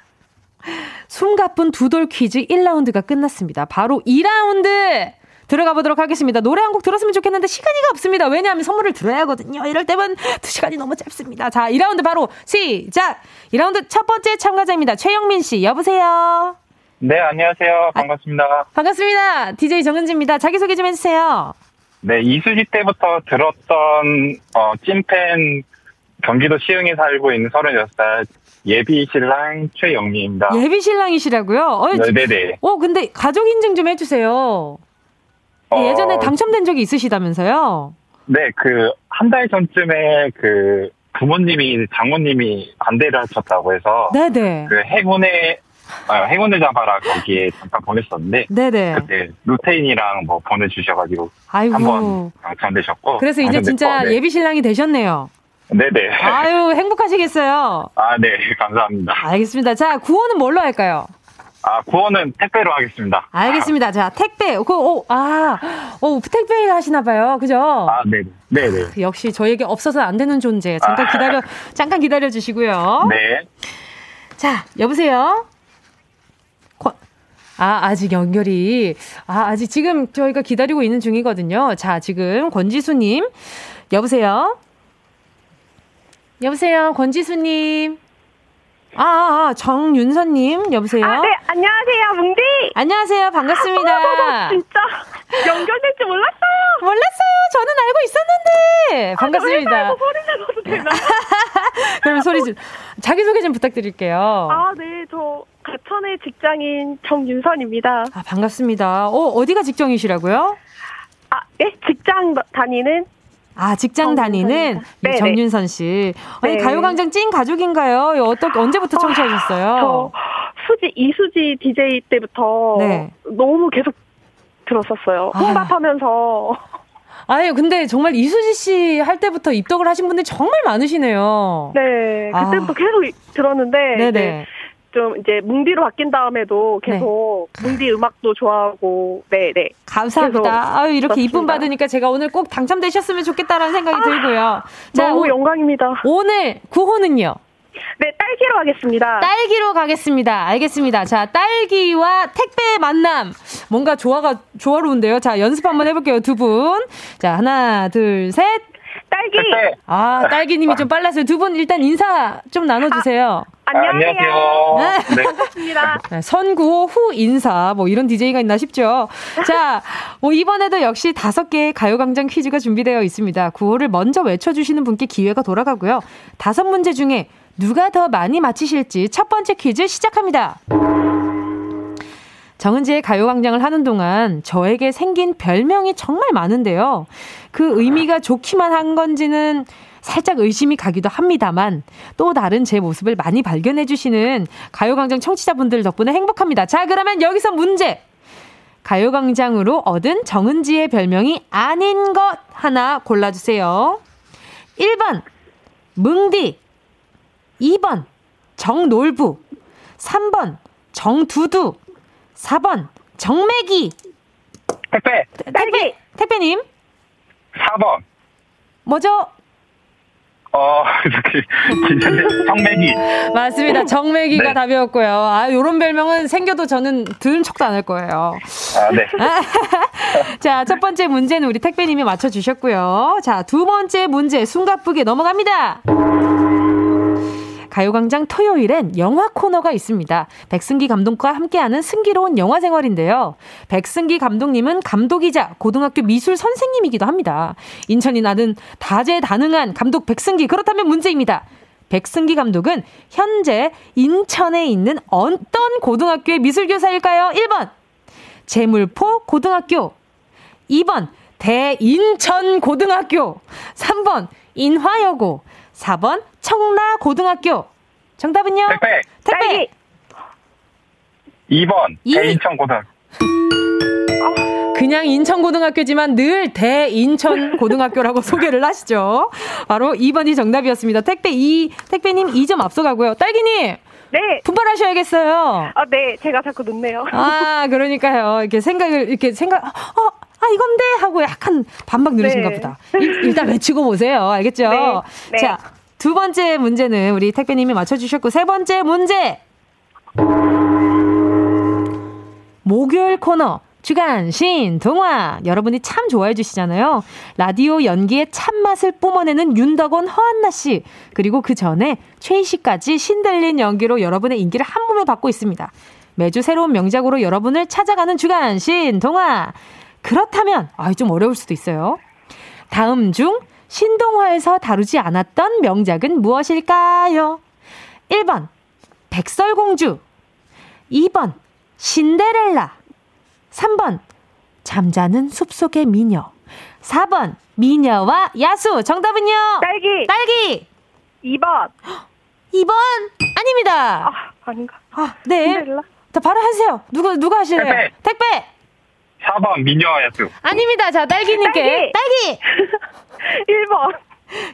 숨가쁜 두돌 퀴즈 1라운드가 끝났습니다. 바로 2라운드 들어가 보도록 하겠습니다. 노래 한 곡 들었으면 좋겠는데 시간이 없습니다. 왜냐하면 선물을 들어야 하거든요. 이럴 때면 2시간이 너무 짧습니다. 자, 2라운드 바로 시작! 2라운드 첫 번째 참가자입니다. 최영민 씨, 여보세요? 네, 안녕하세요. 반갑습니다. 반갑습니다. DJ 정은지입니다. 자기소개 좀 해주세요. 네, 이수지 때부터 들었던, 어, 찐팬, 경기도 시흥에 살고 있는 36살 예비 신랑 최영미입니다. 예비 신랑이시라고요? 어, 네, 네네. 어, 근데 가족 인증 좀 해주세요. 어, 예전에 당첨된 적이 있으시다면서요? 네, 그, 한 달 전쯤에 그, 부모님이, 장모님이 반대를 하셨다고 해서, 네네. 그 행운의, 아, 행운을 잡아라 거기에 잠깐 보냈었는데, 네네. 그때 루테인이랑 뭐 보내주셔가지고, 아이고. 한번 당첨되셨고. 그래서 이제 당첨됐고, 진짜 네. 예비 신랑이 되셨네요. 네네. 아유, 행복하시겠어요. 아, 네, 감사합니다. 알겠습니다. 자, 구호는 뭘로 할까요? 아, 구호는 택배로 하겠습니다. 알겠습니다. 자, 택배. 그, 오, 아, 오, 택배 하시나 봐요. 그죠? 아, 네. 네 네. 역시 저에게 없어서 안 되는 존재. 잠깐 아. 기다려, 잠깐 기다려 주시고요. 네. 자, 여보세요? 권- 아, 아직 연결이. 아, 아직 지금 저희가 기다리고 있는 중이거든요. 자, 지금 권지수님. 여보세요? 여보세요? 권지수님. 아, 아, 아, 정윤서님. 여보세요? 아, 네, 안녕하세요, 뭉디. 안녕하세요. 반갑습니다. 어, 진짜 연결될 줄 몰랐어요. 몰랐어요. 저는 알고 있었는데. 반갑습니다. 아, 소리 내봐도 되나? 그럼 소리 좀, 자기소개 좀 부탁드릴게요. 아, 네, 저 가천의 직장인 정윤선입니다. 아, 반갑습니다. 어, 어디가 직장이시라고요? 아, 네, 직장 다니는 아, 직장 다니는 네네. 이 정윤선 씨. 아니, 네. 가요광장 찐 가족인가요? 어떻게, 언제부터 청취하셨어요? 저 수지 이수지 DJ 때부터 네. 너무 계속 들었었어요. 아. 혼밥하면서 아유, 근데 정말 이수지 씨 할 때부터 입덕을 하신 분들이 정말 많으시네요. 네, 아. 그때부터 계속 이- 들었는데 네네. 좀 이제 뭉디로 바뀐 다음에도 계속 뭉디 음악도 좋아하고 네, 네. 감사합니다. 아유, 이렇게 이쁨. 받으니까 제가 오늘 꼭 당첨되셨으면 좋겠다라는 생각이 들고요. 너무 오- 영광입니다. 오늘 구호는요? 네, 딸기로 하겠습니다. 딸기로 가겠습니다. 알겠습니다. 자, 딸기와 택배의 만남. 뭔가 조화가, 조화로운데요. 자, 연습 한번 해볼게요. 두 분. 자, 하나, 둘, 셋. 딸기. 아, 딸기님이 좀 빨랐어요. 두 분 일단 인사 좀 나눠주세요. 안녕하세요. 네. 반갑습니다. 네, 선구호 후 인사 뭐 이런 DJ가 있나 싶죠. 자, 뭐 이번에도 역시 다섯 개의 가요광장 퀴즈가 준비되어 있습니다. 구호를 먼저 외쳐주시는 분께 기회가 돌아가고요. 다섯 문제 중에 누가 더 많이 맞히실지 첫 번째 퀴즈 시작합니다. 정은지의 가요광장을 하는 동안 저에게 생긴 별명이 정말 많은데요. 그 의미가 좋기만 한 건지는 살짝 의심이 가기도 합니다만 또 다른 제 모습을 많이 발견해 주시는 가요광장 청취자분들 덕분에 행복합니다. 자, 그러면 여기서 문제. 가요광장으로 얻은 정은지의 별명이 아닌 것 하나 골라주세요. 1번, 뭉디. 2번, 정놀부. 3번, 정두두. 4번, 정매기. 택배. 택배. 택배님, 4번. 뭐죠? 어, 이렇게, 긴장돼. 성매기. 맞습니다. 정매기가 네. 답이었고요. 아, 요런 별명은 생겨도 저는 들은 척도 안 할 거예요. 아, 네. 자, 첫 번째 문제는 우리 택배님이 맞춰주셨고요. 자, 두 번째 문제 숨가쁘게 넘어갑니다. 가요광장 토요일엔 영화 코너가 있습니다. 백승기 감독과 함께하는 승기로운 영화 생활인데요. 백승기 감독님은 감독이자 고등학교 미술 선생님이기도 합니다. 인천이 나는 다재다능한 감독 백승기. 그렇다면 문제입니다. 백승기 감독은 현재 인천에 있는 어떤 고등학교의 미술교사일까요? 1번. 재물포 고등학교. 2번 대인천 고등학교. 3번 인화여고. 4번 청라 고등학교. 정답은요? 택배. 택배. 2번. 이- 대인천 고등학교. 그냥 인천고등학교지만 늘 대인천고등학교라고 소개를 하시죠. 바로 2번이 정답이었습니다. 택배 2, 택배님 2점 앞서가고요. 딸기님! 네. 분발하셔야겠어요. 아, 네. 제가 자꾸 늦네요. 아, 그러니까요. 이렇게 생각을, 이렇게 생각, 어, 아, 이건데? 하고 약간 반박 누르신가 네. 보다. 일, 단 외치고 보세요. 알겠죠? 네, 네. 자, 두 번째 문제는 우리 택배님이 맞춰주셨고, 세 번째 문제! 목요일 코너 주간 신 동화 여러분이 참 좋아해 주시잖아요. 라디오 연기의 참맛을 뿜어내는 윤덕원 허한나 씨 그리고 그 전에 최희 씨까지 신들린 연기로 여러분의 인기를 한 몸에 받고 있습니다. 매주 새로운 명작으로 여러분을 찾아가는 주간 신 동화 그렇다면 아 좀 어려울 수도 있어요. 다음 중 신동화에서 다루지 않았던 명작은 무엇일까요? 1번 백설공주. 2번 신데렐라. 3번 잠자는 숲속의 미녀. 4번 미녀와 야수. 정답은요? 딸기. 딸기. 2번. 2번? 아닙니다. 아, 아닌가? 아, 네. 신데렐라? 자 바로 하세요. 누가 누가 하실래요? 택배. 택배 4번. 미녀야수. 아닙니다 자 딸기님께 딸기 1번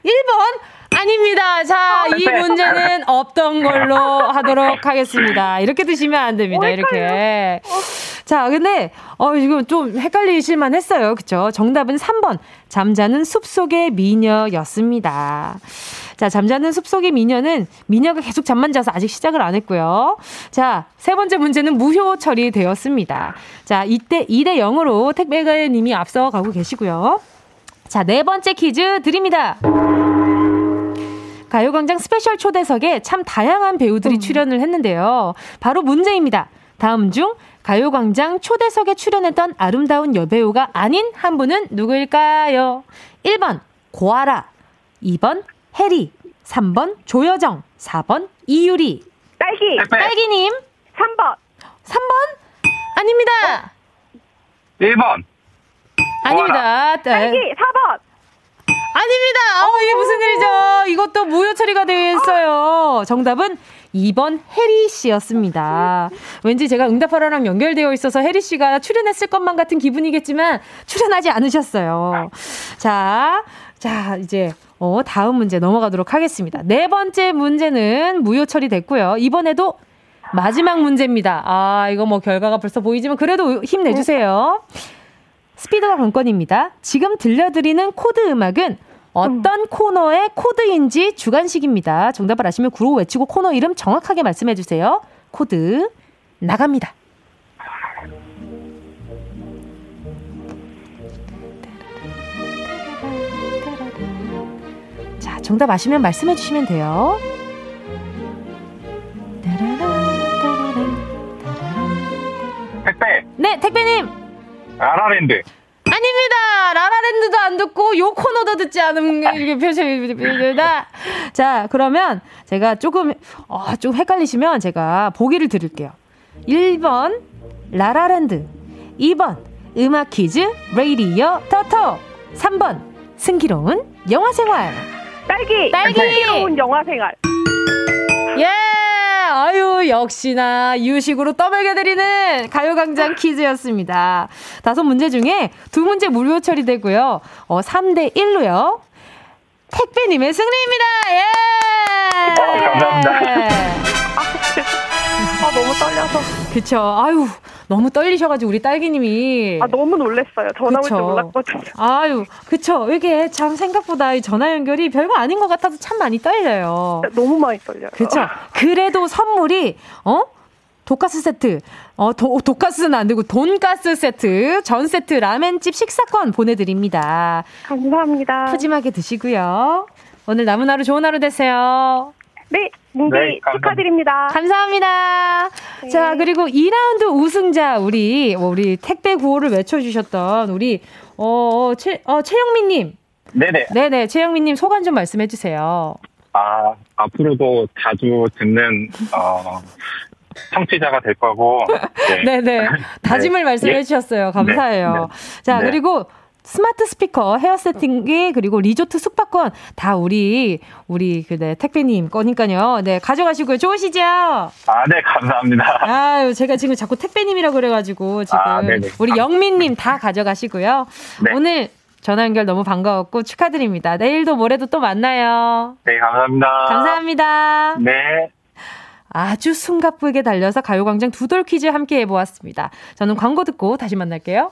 1번 아닙니다. 자, 이 택배. 문제는 없던 걸로 하도록 하겠습니다. 이렇게 드시면 안 됩니다. 이렇게. 자, 근데 어 이거 좀 헷갈리실만 했어요. 그쵸 정답은 3번. 잠자는 숲속의 미녀였습니다. 자, 잠자는 숲속의 미녀는 미녀가 계속 잠만 자서 아직 시작을 안 했고요. 자, 세 번째 문제는 무효 처리되었습니다. 자, 이때 2대 0으로 택배가 님이 앞서 가고 계시고요. 자, 네 번째 퀴즈 드립니다. 가요광장 스페셜 초대석에 참 다양한 배우들이 출연을 했는데요. 바로 문제입니다. 다음 중 가요광장 초대석에 출연했던 아름다운 여배우가 아닌 한 분은 누구일까요? 1번 고아라, 2번 해리, 3번 조여정, 4번 이유리. 딸기 딸기님 3번 3번? 아닙니다. 1번. 아닙니다. 딸기 4번 아닙니다. 어머, 이게 무슨 일이죠? 이것도 무효 처리가 되어 있어요. 정답은 2번 혜리 씨였습니다. 왠지 제가 응답하라랑 연결되어 있어서 혜리 씨가 출연했을 것만 같은 기분이겠지만 출연하지 않으셨어요. 자, 자, 이제 어, 다음 문제 넘어가도록 하겠습니다. 네 번째 문제는 무효 처리됐고요. 이번에도 마지막 문제입니다. 아, 이거 뭐 결과가 벌써 보이지만 그래도 힘내주세요. 스피드가 관건입니다. 지금 들려드리는 코드 음악은 어떤 코너의 코드인지 주관식입니다. 정답을 아시면 구로 외치고 코너 이름 정확하게 말씀해 주세요. 코드 나갑니다. 정답 아시면 말씀해 주시면 돼요. 택배 네, 택배님. 라라랜드 아닙니다. 라라랜드도 안 듣고 요 코너도 듣지 않은 이렇게 표시입니다. 자, 그러면 제가 조금 어, 좀 헷갈리시면 제가 보기를 드릴게요. 1번 라라랜드, 2번 음악 퀴즈 레이디어 터터, 3번 승기로운 영화 생활. 딸기. 딸기. 새로운 영화 생활. 예! 아유, 역시나 이유식으로 떠먹여 드리는 가요광장 퀴즈였습니다. 다섯 문제 중에 두 문제 무료 처리되고요. 어, 3대 1로요. 택배님의 승리입니다! 예! 어, 감사합니다. 아, 너무 떨려서. 그쵸. 아유, 너무 떨리셔가지고 우리 딸기님이. 아, 너무 놀랬어요. 전화 올 줄. 몰랐거든요. 아유, 그쵸. 이게 참 생각보다 이 전화 연결이 별거 아닌 것 같아서 참 많이 떨려요. 너무 많이 떨려요. 그쵸. 그래도 선물이, 어? 돈가스 세트, 어, 도, 돈가스는 안 되고, 돈가스 세트, 전 세트, 라멘집 식사권 보내드립니다. 감사합니다. 푸짐하게 드시고요. 오늘 남은 하루 좋은 하루 되세요. 네, 뭉디 네. 축하드립니다. 감사합니다. 자, 그리고 2라운드 우승자, 우리, 어, 우리 택배 구호를 외쳐 주셨던 우리, 어, 최, 어, 최영민 님. 네네. 네네, 최영민 님 소감 좀 말씀해 주세요. 아 앞으로도 자주 듣는 어 청취자가 될 거고 네. 네네. 다짐을 네. 말씀해 예. 주셨어요. 감사해요. 네. 자, 네. 그리고 스마트 스피커, 헤어 세팅기, 그리고 리조트 숙박권 다 우리, 우리, 그, 네, 택배님 거니까요. 네, 가져가시고요. 좋으시죠? 아, 네, 감사합니다. 아유, 제가 지금 자꾸 택배님이라고 그래가지고 지금 아. 우리 영민님 다 가져가시고요. 네. 오늘 전화 연결 너무 반가웠고 축하드립니다. 내일도 모레도 또 만나요. 네, 감사합니다. 감사합니다. 네. 아주 숨가쁘게 달려서 가요광장 두돌 퀴즈 함께 해보았습니다. 저는 광고 듣고 다시 만날게요.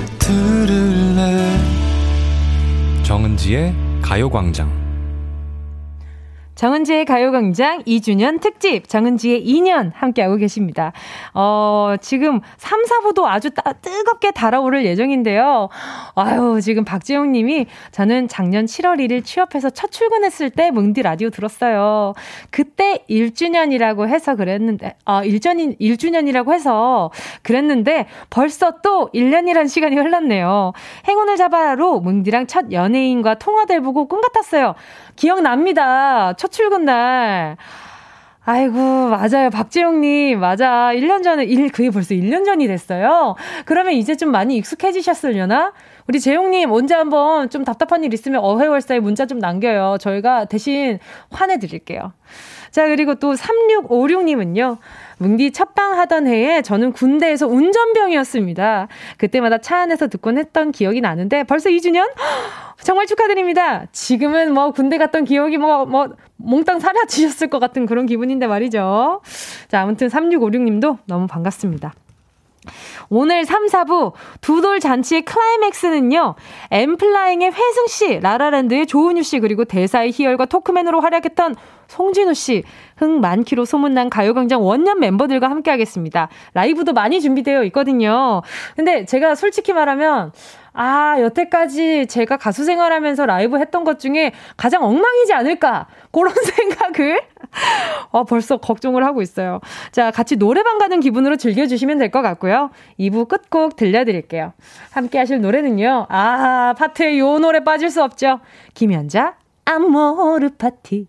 들을래? 정은지의 가요광장 정은지의 가요광장 2주년 특집 정은지의 2년 함께하고 계십니다. 어, 지금 3, 4부도 아주 따, 뜨겁게 달아오를 예정인데요. 아유, 지금 박지영 님이 저는 작년 7월 1일 취업해서 첫 출근했을 때 뭉디 라디오 들었어요. 그때 1주년이라고 해서 그랬는데, 아, 1주년, 1주년이라고 해서 그랬는데 벌써 또 1년이란 시간이 흘렀네요. 행운을 잡아로 뭉디랑 첫 연예인과 통화될 보고 꿈 같았어요. 기억납니다. 첫 출근 날. 아이고, 맞아요. 박재영님, 맞아. 1년 전에, 일, 그게 벌써 1년 전이 됐어요. 그러면 이제 좀 많이 익숙해지셨으려나? 우리 재용님, 언제 한번 좀 답답한 일 있으면 어회월사에 문자 좀 남겨요. 저희가 대신 환해드릴게요. 자, 그리고 또 3656님은요. 뭉디 첫방 하던 해에 저는 군대에서 운전병이었습니다. 그때마다 차 안에서 듣곤 했던 기억이 나는데 벌써 2주년? 정말 축하드립니다. 지금은 뭐 군대 갔던 기억이 뭐, 뭐, 몽땅 사라지셨을 것 같은 그런 기분인데 말이죠. 자, 아무튼 3656님도 너무 반갑습니다. 오늘 3, 4부 두돌 잔치의 클라이맥스는요. 엠플라잉의 회승 씨, 라라랜드의 조은유 씨, 그리고 대사의 희열과 토크맨으로 활약했던 송진우 씨, 흥 많기로 소문난 가요광장 원년 멤버들과 함께 하겠습니다. 라이브도 많이 준비되어 있거든요. 근데 제가 솔직히 말하면, 아, 여태까지 제가 가수 생활하면서 라이브 했던 것 중에 가장 엉망이지 않을까? 그런 생각을, 어, 벌써 걱정을 하고 있어요. 자, 같이 노래방 가는 기분으로 즐겨주시면 될 것 같고요. 2부 끝곡 들려드릴게요. 함께 하실 노래는요. 아, 파트에 요 노래 빠질 수 없죠. 김연자, 아모르 파티.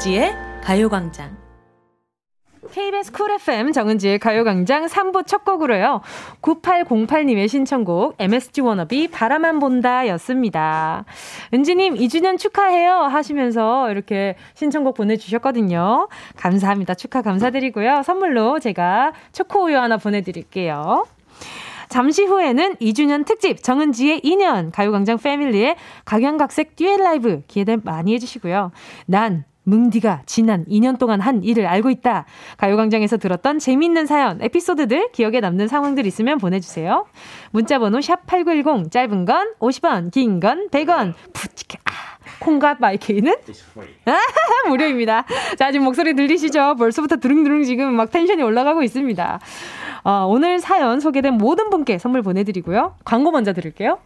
정은지의 가요광장. KBS 쿨 FM 정은지의 가요광장 3부 첫 곡으로요. 9808님의 신청곡 MSG 워너비 바라만 본다 였습니다. 은지님 2주년 축하해요 하시면서 이렇게 신청곡 보내주셨거든요. 감사합니다. 축하 감사드리고요. 선물로 제가 초코우유 하나 보내드릴게요. 잠시 후에는 2주년 특집 정은지의 2년 가요광장 패밀리의 각양각색 듀엣 라이브 기대된 많이 해주시고요. 난 뭉디가 지난 2년 동안 한 일을 알고 있다. 가요광장에서 들었던 재미있는 사연, 에피소드들, 기억에 남는 상황들 있으면 보내주세요. 문자번호 샵8910, 짧은 건 50원, 긴 건 100원, 푸치케, 아, 콩과 마이케이는? 아, 무료입니다. 자, 지금 목소리 들리시죠? 벌써부터 드릉드릉 지금 막 텐션이 올라가고 있습니다. 어, 오늘 사연 소개된 모든 분께 선물 보내드리고요. 광고 먼저 드릴게요.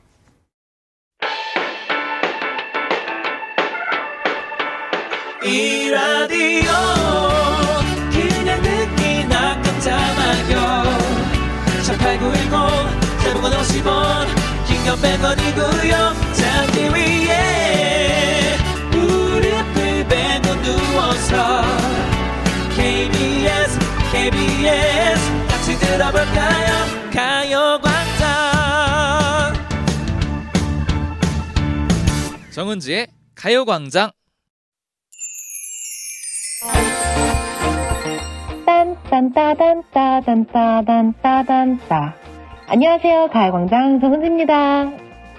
이 라디오 그냥 듣기나 깜짝마요. 18910 대목원 50원 긴건 100원이고요. 잠기 위에 무릎을 베고 누워서 KBS KBS 같이 들어볼까요? 가요광장. 정은지의 가요광장 딴딴따단따단따단따단따 안녕하세요. 가요광장 정은지입니다.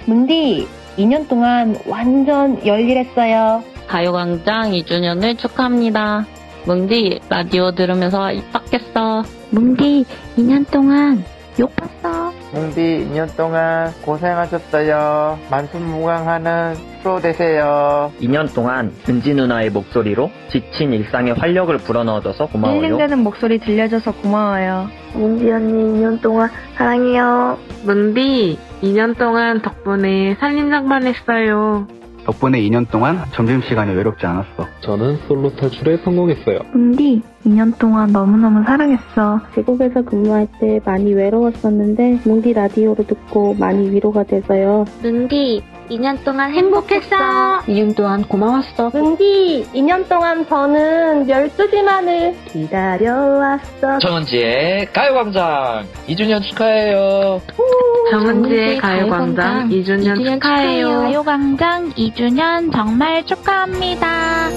문디 2년 동안 완전 열일했어요. 가요광장 2주년을 축하합니다. 뭉디 라디오 들으면서 입학했어. 뭉디 2년 동안 욕 봤어 뭉디 2년 동안 고생하셨어요. 만순무강하는 프로 되세요. 2년 동안 은지 누나의 목소리로 지친 일상에 활력을 불어넣어줘서 고마워요. 힐링되는 목소리 들려줘서 고마워요. 뭉디 언니 2년 동안 사랑해요. 뭉디 2년 동안 덕분에 살림장만 했어요 덕분에 2년 동안 점심시간이 외롭지 않았어. 저는 솔로 탈출에 성공했어요. 뭉디, 2년 동안 너무너무 사랑했어. 제국에서 근무할 때 많이 외로웠었는데 뭉디 라디오로 듣고 많이 위로가 돼서요. 뭉디, 2년 동안 행복했어. 2년 동안 고마웠어. 뭉디, 2년 동안 저는 12시만을 기다려왔어. 정은지의 가요광장 2주년 축하해요. 정은지의 가요광장 2주년, 2주년 축하해요. 가요광장 2주년 정말 축하합니다.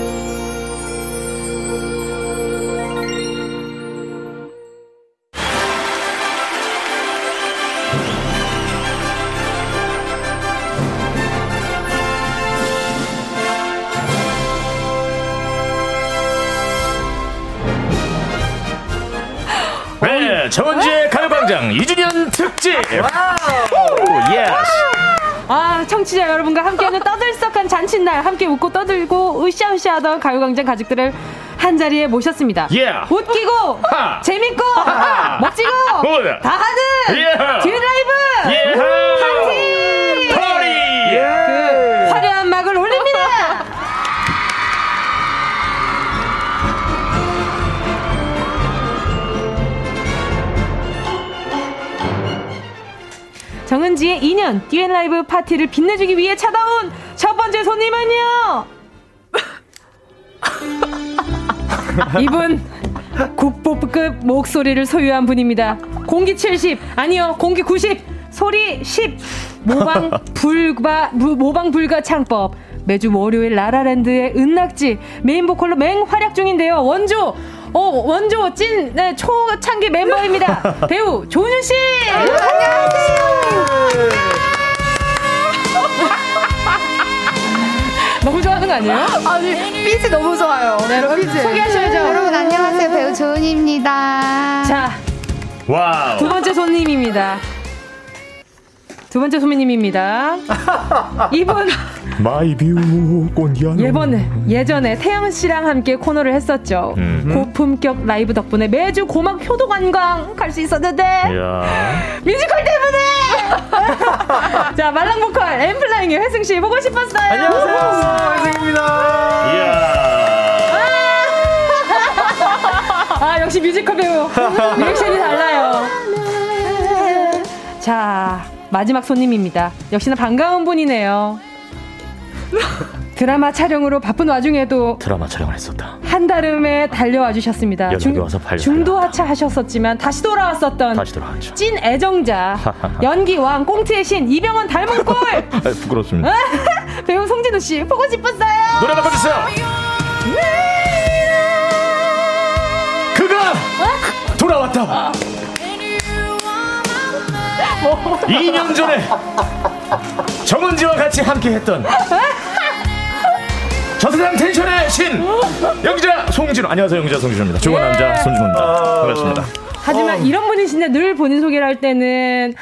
네, 정은지의 가요광장 2주년 특집. Wow. Yes. 아, 청취자 여러분과 함께하는 떠들썩한 잔칫날 함께 웃고 떠들고 으쌰으쌰하던 가요광장 가족들을 한 자리에 모셨습니다. Yeah. 웃기고 하. 재밌고 하하. 멋지고 Good. 다 하는 Yeah. 듀엣 라이브 Yeah. 파티 파티. 정은지의 2년 듀엣 라이브 파티를 빛내주기 위해 찾아온 첫 번째 손님은요. 이분 국보급 목소리를 소유한 분입니다. 공기 70 아니요 공기 90 소리 10 모방 불과 모방 불가 창법 매주 월요일 라라랜드의 은낙지 메인 보컬로 맹활약 중인데요. 원조 어, 원조 찐, 네, 초창기 멤버입니다. 배우 조은유 씨! 너무 좋아하는 거 아니에요? 아니, BG 너무 좋아요. 네, 여러분 BG. 소개하셔야죠. 여러분, 안녕하세요. 배우 조은유입니다. 자, Wow. 두 번째 손님입니다. 두 번째 손님입니다. 이분 마이뷰 꽃연. 예번에 예전에 태영 씨랑 함께 코너를 했었죠. 음. 고품격 라이브 덕분에 매주 고막 효도 관광 갈 수 있었는데 이야. 뮤지컬 때문에. 자 말랑 보컬 엔플라잉의 회승 씨 보고 싶었어요. 안녕하세요. 회승입니다. 이야. 아 역시 뮤지컬 배우 리액션이 달라요. 자 마지막 손님입니다. 역시나 반가운 분이네요. 드라마 촬영으로 바쁜 와중에도 드라마 촬영을 했었다. 한달음에 달려와 주셨습니다. 연락이 와서 발려. 중도 하차 하셨었지만 다시 돌아왔었던 다시 돌아왔죠. 찐 애정자 연기 왕 꽁트의 신 이병헌 닮은 꼴 아, 부끄럽습니다. 배우 송진우 씨 보고 싶었어요. 노래 바꿔주세요. 그가 돌아왔다. 2년 전에 정은지와 같이 함께했던 저세상 텐션의 신 연기자 송진우 안녕하세요 연기자 송진우입니다 좋은 남자 손진우입니다 반갑습니다 하지만 이런 분이신데 늘 본인 소개를 할 때는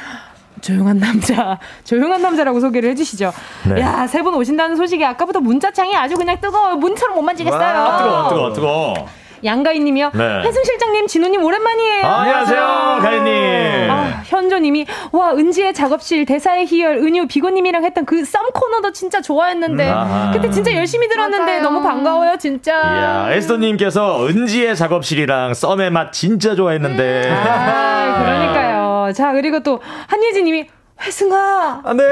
조용한 남자, 조용한 남자라고 소개를 해주시죠. 네. 야, 세 분 오신다는 소식이 아까부터 문자창이 아주 그냥 뜨거워요. 문처럼 못 만지겠어요. 아, 뜨거워 뜨거워 뜨거워 양가인님이요. 네. 혜승 실장님, 진우님 오랜만이에요. 아, 안녕하세요 가인님 아, 현조님이 와 은지의 작업실 대사의 희열 은유 비고님이랑 했던 그 썸 코너도 진짜 좋아했는데 음, 아하. 그때 진짜 열심히 들었는데 너무 반가워요 진짜. 이야 에스더님께서 은지의 작업실이랑 썸의 맛 진짜 좋아했는데 아, 그러니까요. 자 그리고 또 한예진님이 회승아. 아, 네.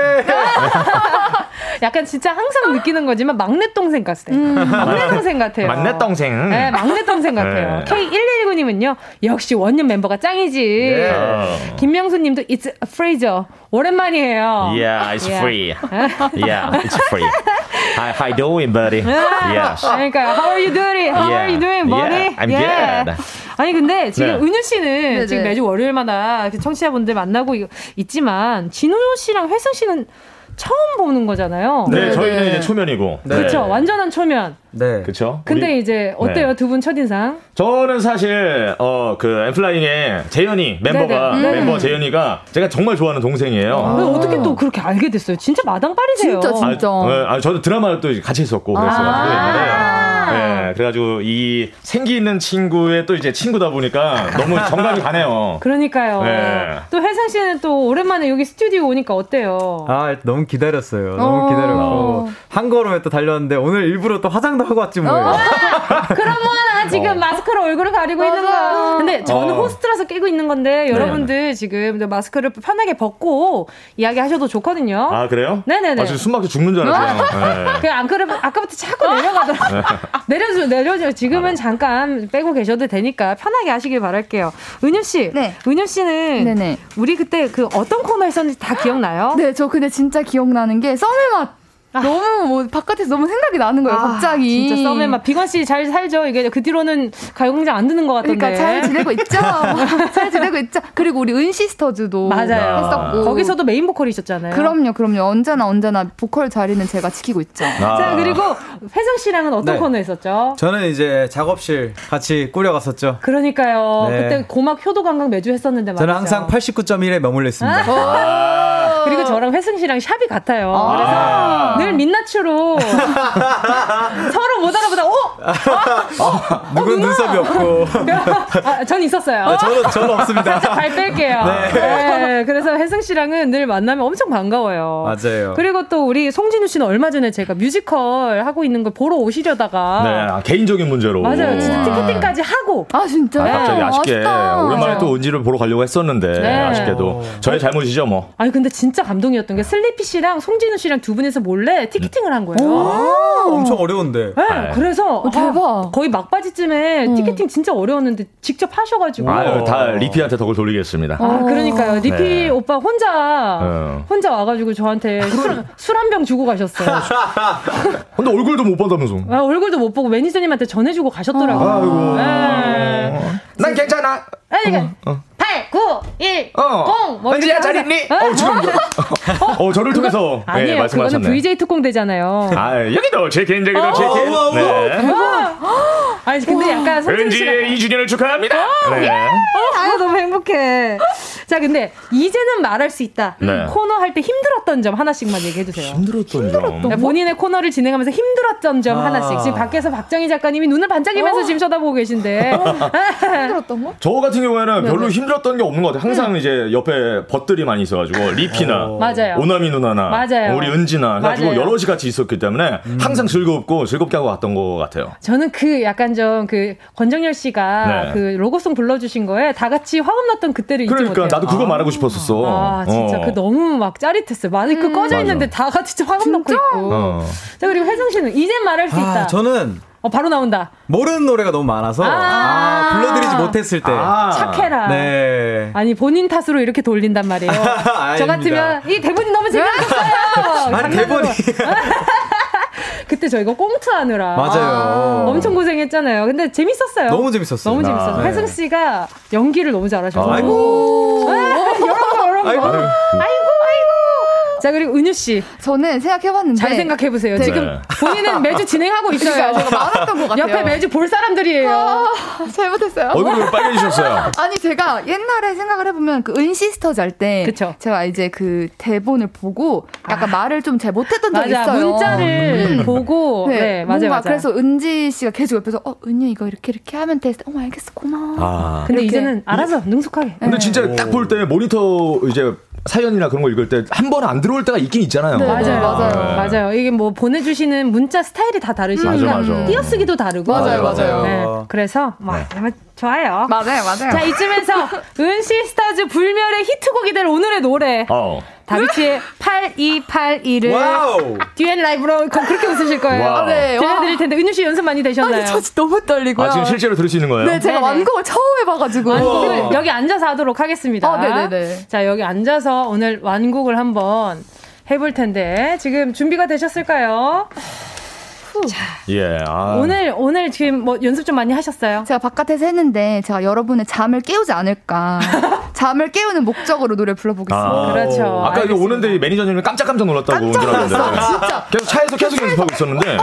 약간 진짜 항상 느끼는 거지만 막내 동생 같아요. 막내 동생 같아요. 막내 동생 네, 막내 동생 같아요. 네. K119님은요, 역시 원년 멤버가 짱이지. 네. 김명수님도 It's a Fraser. 오랜만이에요. Yeah, it's Yeah. free. Yeah, it's free. Hi, how you doing, buddy? Yes. 그러니까 How are you doing? How are you doing, buddy? Yeah, I'm Yeah. good. 아니 근데 지금 네. 은유 씨는 네네. 지금 매주 월요일마다 그 청취자분들 만나고 이- 있지만 진우 씨랑 회승 씨는 처음 보는 거잖아요. 네, 저희는 이제 초면이고. 네. 그렇죠. 완전한 초면. 네. 그렇죠. 근데 우리- 이제 어때요? 네. 두분 첫인상? 저는 사실 어 그 엠플라잉의 재현이 멤버가 네네. 음. 멤버 재현이가 제가 정말 좋아하는 동생이에요. 근데 어떻게 또 그렇게 알게 됐어요? 진짜 마당빨이세요. 아, 네, 아, 저도 드라마를 또 같이 했었고 아. 옛날에. 네, 그래가지고 이 생기 있는 친구의 또 이제 친구다 보니까 너무 정감이 가네요. 그러니까요. 네. 또 혜상 씨는 또 오랜만에 여기 스튜디오 오니까 어때요? 아, 너무 기다렸어요. 어. 너무 기다렸고. 한 걸음에 또 달렸는데 오늘 일부러 또 화장도 하고 왔지 뭐예요. 그러면 지금 어. 마스크로 얼굴을 가리고 있는 거. 근데 저는 어. 호스트라서 끼고 있는 건데 여러분들 지금 마스크를 편하게 벗고 이야기하셔도 좋거든요. 아 그래요? 네네네. 아, 지금 숨막혀 죽는 줄 알았어요. 네. 그안 그래 아까부터 자꾸 내려가더라고. 내려줘 내려줘. 지금은 잠깐 빼고 계셔도 되니까 편하게 하시길 바랄게요. 은유 씨, 은유 씨는 네네. 우리 그때 그 어떤 코너 했었는지 다 기억나요? 네, 저 근데 진짜 기 억나는 게 썸의 맛. 너무 뭐 바깥에서 너무 생각이 나는 거예요. 갑자기. 아, 진짜 썸의 맛. 비건 씨 잘 살죠? 이게 그 뒤로는 가요광장 안 듣는 것 같던데. 그러니까 잘 지내고 있죠. 잘 지내고 있죠. 그리고 우리 은 시스터즈도 맞아요. 했었고 거기서도 메인 보컬이셨잖아요. 그럼요, 그럼요. 언제나 언제나 보컬 자리는 제가 지키고 있죠. 자 그리고 회승 씨랑은 어떤 네. 코너 했었죠? 저는 이제 작업실 같이 꾸려갔었죠. 그러니까요. 네. 그때 고막 효도 관광 매주 했었는데 말이죠. 저는 항상 89.1에 머물러 있습니다. 아. 그리고 저랑 회승 씨랑 샵이 같아요. 아. 그래서 늘 민낯으로 서로 못 알아보다 어? 누군 눈썹이 없고. 아, 전 있었어요. 네, 저는- 저는 없습니다. 살짝 발 뺄게요. 네. 네, 그래서 혜승 씨랑은 늘 만나면 엄청 반가워요. 맞아요. 그리고 또 우리 송진우 씨는 얼마 전에 제가 뮤지컬 하고 있는 걸 보러 오시려다가 네, 아, 개인적인 문제로. 맞아요. 진짜 아. 티켓팅까지 하고. 아 진짜. 아, 갑자기 아쉽게 오랜만에 맞아요. 또 은지를 보러 가려고 했었는데 네. 아쉽게도 저의 잘못이죠 뭐. 아니 근데 진짜 감동이었던 게 슬리피 씨랑 송진우 씨랑 두 분이서 몰래 티켓팅을 한 거예요. 엄청 어려운데. 네, 그래서 어, 대박. 아, 거의 막바지쯤에 티켓팅 진짜 어려웠는데 직접 하셔가지고. 아유, 다 리피한테 덕을 돌리겠습니다. 아, 그러니까요. 리피 네. 오빠 혼자 어. 혼자 와가지고 저한테 술 한 병 주고 가셨어요. 근데 얼굴도 못 본다면서. 아, 얼굴도 못 보고 매니저님한테 전해주고 가셨더라고요. 아이고. 네. 난 괜찮아. 아니, 어, 어. 8, 9, 1, 어. 0. 뭐 은지야, 잘 있니? 어, 지금. 어, 저를 통해서. 네, 아니에요. 그거는 말씀하셨네. VJ 특공 되잖아요. 아, 여기도 제겐, 어, 저기도 제겐. 네. 아니 근데 약간 은지의 2주년을 축하합니다. 네. 아 너무 행복해. 자 근데 이제는 말할 수 있다. 네. 코너 할 때 힘들었던 점 하나씩만 얘기해 주세요. 힘들었던 점. 네, 본인의 코너를 진행하면서 힘들었던 점 아. 하나씩. 지금 밖에서 박정희 작가님이 눈을 반짝이면서 지금 쳐다보고 계신데. 힘들었던 거? 저 같은 경우에는 네, 별로 네. 힘들었던 게 없는 것 같아요. 항상 이제 옆에 벗들이 많이 있어가지고 리피나 맞아요. 오나미 누나나 맞아요. 우리 은지나 가지고 맞아요. 여럿이 같이 있었기 때문에 항상 즐겁고 즐겁게 하고 왔던 것 같아요. 저는 그 약간 좀 그 권정열 씨가 네. 그 로고송 불러주신 거에 다 같이 화음 났던 그때를 잊지 그러니까 못해요. 나도 그거 말하고 싶었었어. 아 진짜 어. 그 너무 막 짜릿했어요. 마이크 꺼져 맞아. 있는데 다 같이 화음 넣고 있고. 어. 자 그리고 혜성 씨는 이제 말할 수 있다. 아, 저는 어 바로 나온다. 모르는 노래가 너무 많아서 아. 아, 불러드리지 못했을 때. 착해라. 네. 아니 본인 탓으로 이렇게 돌린단 말이에요. 저 같으면 이 대본이 너무 재미없었어요. 아니. 대본이. 그때 저희가 꽁트 하느라 맞아요. 엄청 고생했잖아요. 근데 재밌었어요. 너무 재밌었어요. 너무 재밌었어요. 아, 네. 혜승 씨가 연기를 너무 잘하셔서. 아이고. 여러분, 여러분. 아이고. 아이고, 아이고. 자 그리고 은유 씨. 저는 생각해봤는데 잘 생각해 보세요. 네. 지금 본인은 매주 진행하고 있어요. 제가 말았던 것 같아요. 옆에 매주 볼 사람들이에요. 아, 잘못했어요. 얼굴이 왜 빨개지셨어요? 아니 제가 옛날에 생각을 해보면 그 은시스터즈 할 때 제가 이제 그 대본을 보고 약간 말을 좀 잘 못했던 적이 아. 맞아, 있어요. 문자를 보고 네, 맞아요, 뭔가 맞아요. 그래서 은지 씨가 계속 옆에서 어 은유 이거 이렇게 이렇게 하면 돼. 어머 알겠어 고마워. 아. 근데 이렇게. 이제는 알아서 능숙하게. 근데 진짜 딱 볼 때 모니터 이제 사연이나 그런 거 읽을 때 한 번 안 들어 올 때가 있긴 있잖아요. 네, 맞아요, 네. 맞아요. 이게 뭐 보내주시는 문자 스타일이 다 다르시니까 맞아, 맞아. 띄어쓰기도 다르고. 맞아요, 맞아요. 네, 그래서 뭐 좋아요. 맞아요, 맞아요. 자 이쯤에서 은시스터즈 불멸의 히트곡이 될 오늘의 노래. 어. 다비치의 8282를 Wow. 듀엣 라이브로 거- 그렇게 웃으실 거예요. Wow. 네, 들려드릴 와. 텐데 은유 씨 연습 많이 되셨나요? 아니, 저 진짜 너무 떨리고요. 아, 지금 실제로 들을 수 있는 거예요? 네, 제가 네네. 완곡을 처음 해봐가지고. 완곡을 여기 앉아서 하도록 하겠습니다. 아, 네네네. 자, 여기 앉아서 오늘 완곡을 한번 해볼 텐데 지금 준비가 되셨을까요? 예. 아. 오늘 오늘 지금 뭐 연습 좀 많이 하셨어요? 제가 바깥에서 했는데 제가 여러분의 잠을 깨우지 않을까. 잠을 깨우는 목적으로 노래 불러보겠습니다. 아. 그렇죠. 아까 이거 오는데 매니저님이 깜짝깜짝 놀랐다고 깜짝. 놀랐어요, 진짜. 계속 차에서 계속 연습하고 있었는데.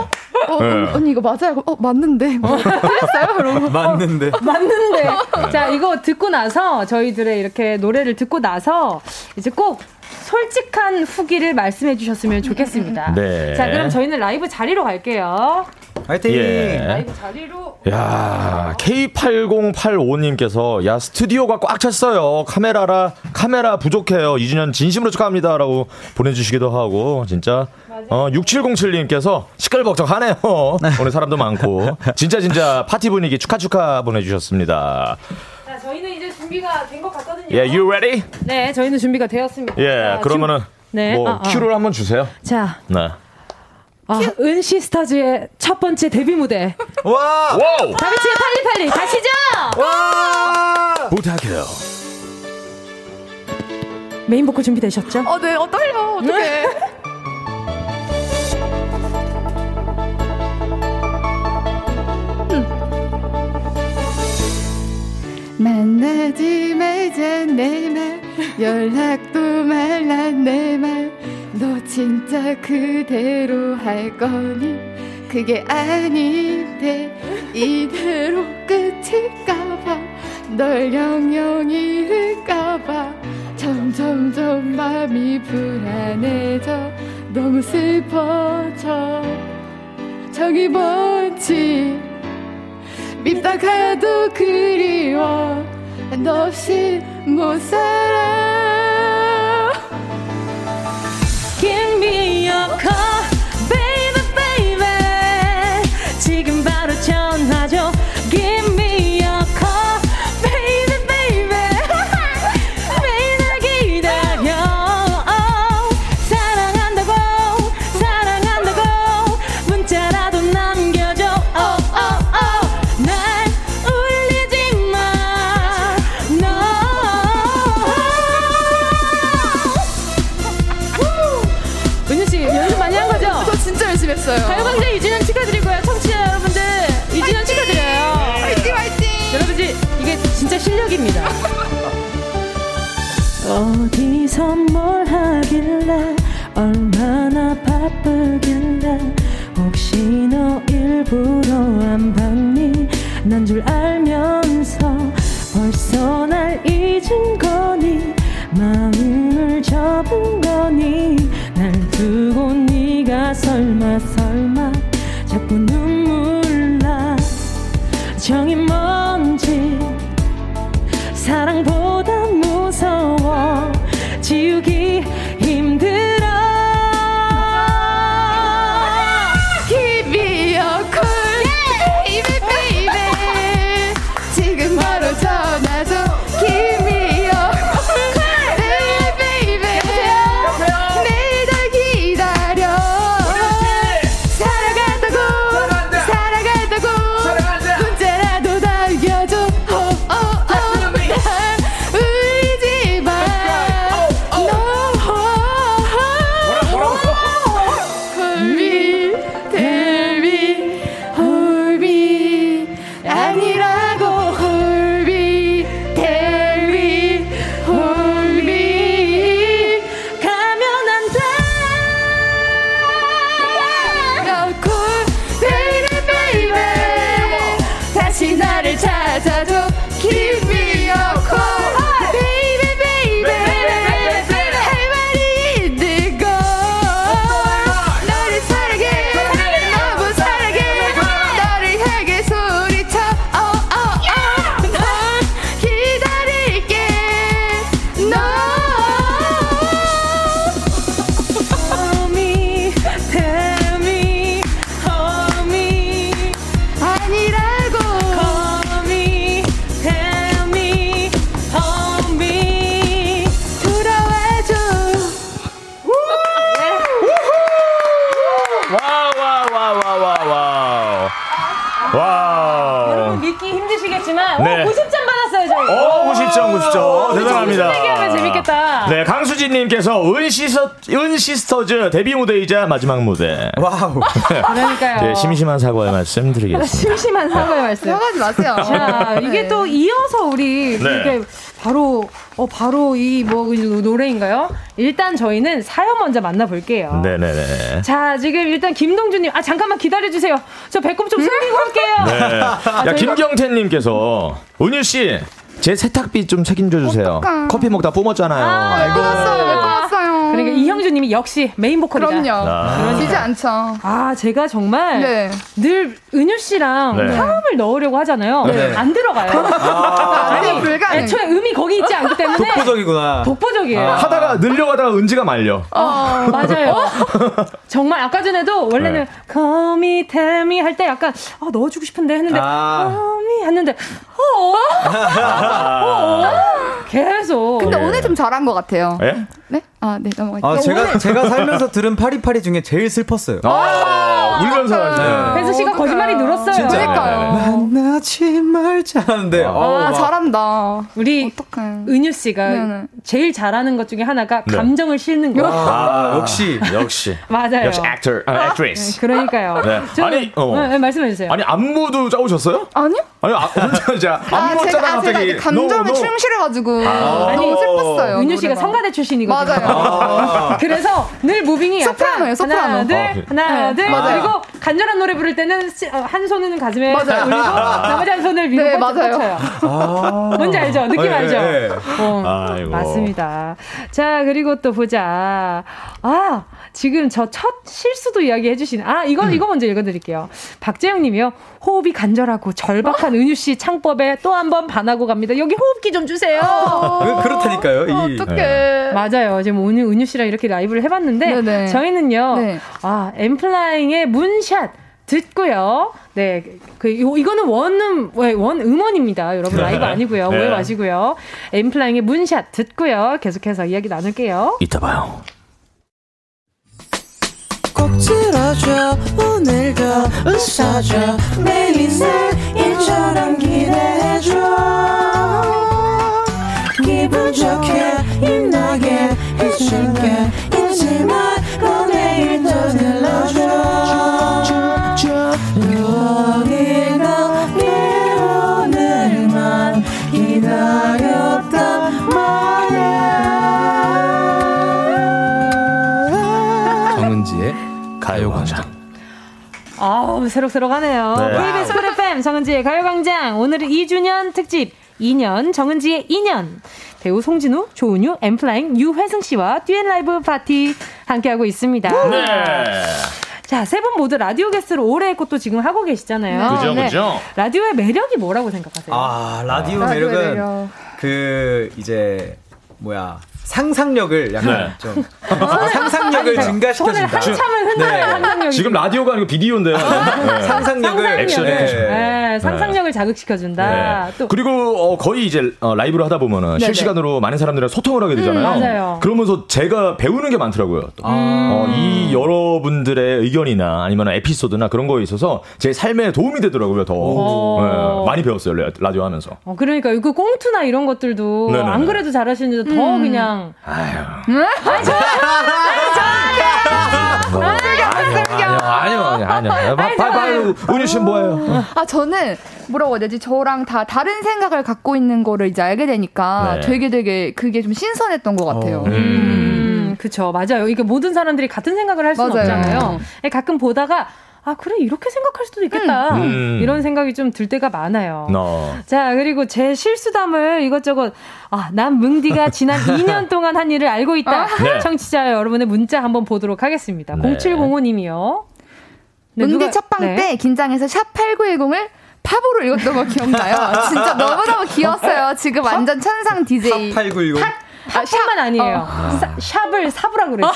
어, 네. 언니, 이거 맞아요? 어, 맞는데. 틀렸어요? 이러고. 맞는데. 맞는데. 자, 이거 듣고 나서 저희들의 이렇게 노래를 듣고 나서 이제 꼭 솔직한 후기를 말씀해 주셨으면 좋겠습니다. 네. 자, 그럼 저희는 라이브 자리로 갈게요. 화이팅! 예. 라이브 자리로. 야, K8085님께서 야, 스튜디오가 꽉 찼어요. 카메라라 카메라 부족해요. 2주년 진심으로 축하합니다라고 보내 주시기도 하고 진짜 어 6707님께서 시끌벅적하네요. 오늘 사람도 많고. 진짜 진짜 파티 분위기 축하 축하 보내 주셨습니다. 자, 저희는 이제 준비가 된 것 같거든요. 예, you ready? 네, 저희는 준비가 되었습니다. 예, 자, 그러면은 준- 네, 뭐 아, 아. 큐를 한번 주세요. 자, 네. 아, 은시스터즈의 첫 번째 데뷔 무대. 와! Wow! 다비치의 팔이팔이 가시죠! 와! 부탁해요. 메인 보컬 준비되셨죠? 어, 네, 어, 떨려. 어떡해. 만나지 말자 내 말. 연락도 말라 내 말. 너 진짜 그대로 할 거니? 그게 아닌데 이대로 끝일까봐. 널 영영 잃을까봐. 점점점 마음이 불안해져. 너무 슬퍼져. 저기 뭔지 밉다 가도 그리워 너 없이 못 살아 Give me your call, baby, baby. 지금 바로 전화 안 봤니 난줄 알면서 벌써 날 잊은 거니? 마음을 접은 거니? 날 두고 네가 설마 설마 자꾸 눈물 나 정이 강수진님께서 은시서, 은시스터즈 데뷔 무대이자 마지막 무대. Wow. 그러니까요. 네, 심심한 사과의 말씀 드리겠습니다. 심심한 사과의 말씀. 사과하지 마세요. 자, 이게 네. 또 이어서 우리 네. 이게 바로 어 바로 이 뭐 노래인가요? 일단 저희는 사연 먼저 만나볼게요. 네네네. 자, 지금 일단 김동준님, 아 잠깐만 기다려 주세요. 저 배꼽 좀 숨기고 올게요. 네. 아, 야, 저희가- 김경태님께서, 은유 씨, 제 세탁비 좀 책임져 주세요. 커피 먹다 뿜었잖아요. 아, 끊었어요. 왜 끊었어요? 그러니까 이형주님이 역시 메인 보컬이다. 그럼요. 아. 지지 않죠. 아, 제가 정말 네. 늘 은유 씨랑 네. 화음을 넣으려고 하잖아요. 네. 안 들어가요. 아. 안 돼, 불가능. 애초에 음이 거기 있지 않기 때문에 독보적이구나. 독보적이에요. 아. 하다가 늘려가다가 은지가 말려. 어, 맞아요. 정말 아까 전에도 원래는 네. Call me, tell me 할때 약간 아, 넣어주고 싶은데 했는데 아. Call me 했는데 어? 어? 계속. 근데 예. 오늘 좀 잘한 것 같아요. 예? 네? 아, 네, 넘어갈게요. 아, 제가, 제가 살면서 들은 파리파리 중에 제일 슬펐어요. 아, 울면서 하시네. 혜수 씨가 거짓말이 늘었어요. 진짜. 그러니까요. 만나지 말자 하는데. 아, 막- 잘한다. 우리 어떡해. 은유 씨가 네네. 제일 잘하는 것 중에 하나가 네. 감정을 실는 거. 아, 역시. 역시. 맞아요. 역시 actor, 아, actress. 네, 그러니까요. 네. 저- 아니, 어. 네, 네, 말씀해 주세요. 아니, 안무도 짜오셨어요? 아니요? 아니, 아, 혼자 이제 아, 안무 짜다 아, 제가 갑자기. 감정에. 충실해 가지고 아. 너무 슬펐어요. 은유 씨가. 성가대 출신이거든요. 맞아요. 아. 그래서 늘 무빙이 소프라노예요, 소프라노. 하나 둘 아. 하나 네, 둘 맞아요. 그리고 간절한 노래 부를 때는 시- 어, 한 손은 가슴에 맞아요. 올리고 나머지 한 손을 위로 네, 뻗쳐 맞아요. 아. 뭔지 알죠? 느낌 네, 알죠? 네. 어, 아이고. 맞습니다. 자 그리고 또 보자. 아 지금 저 첫 실수도 이야기해 주시는. 아 이거 이거 먼저 읽어드릴게요. 박재영님이요. 호흡이 간절하고 절박한 은유 씨 창법에 또 한 번 반하고 갑니다. 여기 호흡기 좀 주세요. 그- 그렇다니까요. 이. 어떡해. 맞아요. 지금 오늘 은유 씨랑 이렇게 라이브를 해봤는데 네네. 저희는요. 네. 아 엠플라잉의 문샷 듣고요. 네, 그 요- 이거는 원음 왜, 원 음원입니다. 여러분 네. 라이브 아니고요. 네. 오해 마시고요. 엠플라잉의 문샷 듣고요. 계속해서 이야기 나눌게요. 이따 봐요. 꼭 들어줘 오늘도 웃어줘 매일 생일처럼 기대해줘 기분 좋게 힘나게 해 줄게 잊지마 너 내일 또 들러줘. 가요광장. 아우 새록새록하네요. 네. 네. KBS 쿨 FM 정은지의 가요광장. 오늘은 2주년 특집. 2년 정은지의 2년. 배우 송진우, 조은유, 엔플라잉, 유회승 씨와 듀엣 라이브 파티 함께하고 있습니다. 네. 자, 세 분 모두 라디오 게스트로 오래 했고 또 지금 하고 계시잖아요. 그죠, 그죠. 라디오의 매력이 뭐라고 생각하세요? 아 라디오 아, 매력은 매력. 그 이제 뭐야 상상력을 약간 네. 좀 상상력을 아니, 증가시켜준다. 손을 한참을 흔들어요, 상상력이. 지금 라디오가 아니고 비디오인데요. 네. 상상력을 액션, 상상력을, 액션. 네, 상상력을 자극시켜준다. 네. 또 그리고 어, 거의 이제 어, 라이브를 하다 보면은 네네. 실시간으로 많은 사람들이랑 소통을 하게 되잖아요. 음, 맞아요. 그러면서 제가 배우는 게 많더라고요. 또. 어, 이 여러분들의 의견이나 아니면 에피소드나 그런 거에 있어서 제 삶에 도움이 되더라고요. 더 네, 많이 배웠어요 라- 라디오 하면서. 어, 그러니까 그 꽁투나 이런 것들도 네네네. 안 그래도 잘하시는데 더 음. 그냥 응? 아니 좋아요. 뭐, 아니요, 아니요, 아니요, 아니요. 봐, 봐, 봐, 은유 씨는 뭐예요? 아 저는 뭐라고 해야 되지? 저랑 다 다른 생각을 갖고 있는 거를 이제 알게 되니까 네. 되게 되게 그게 좀 신선했던 것 같아요. 음, 그쵸 맞아요. 이게 모든 사람들이 같은 생각을 할 수는 맞아요. 없잖아요. 가끔 보다가 아 그래 이렇게 생각할 수도 있겠다 음. 이런 생각이 좀 들 때가 많아요. 너. 자, 그리고 제 실수담을 이것저것, 아, 난 뭉디가 지난 2년 동안 한 일을 알고 있다. 네. 청취자 여러분의 문자 한번 보도록 하겠습니다. 네. 0705님이요. 네, 문디 첫방 때 긴장해서 샵 8910을 팝으로 읽었던 거 기억나요? 진짜 너무너무 귀여웠어요. 지금 완전 천상 DJ. 샵 8910. 아, 샵만 아니에요. 어. 사- 샵을 삽으라 그래요.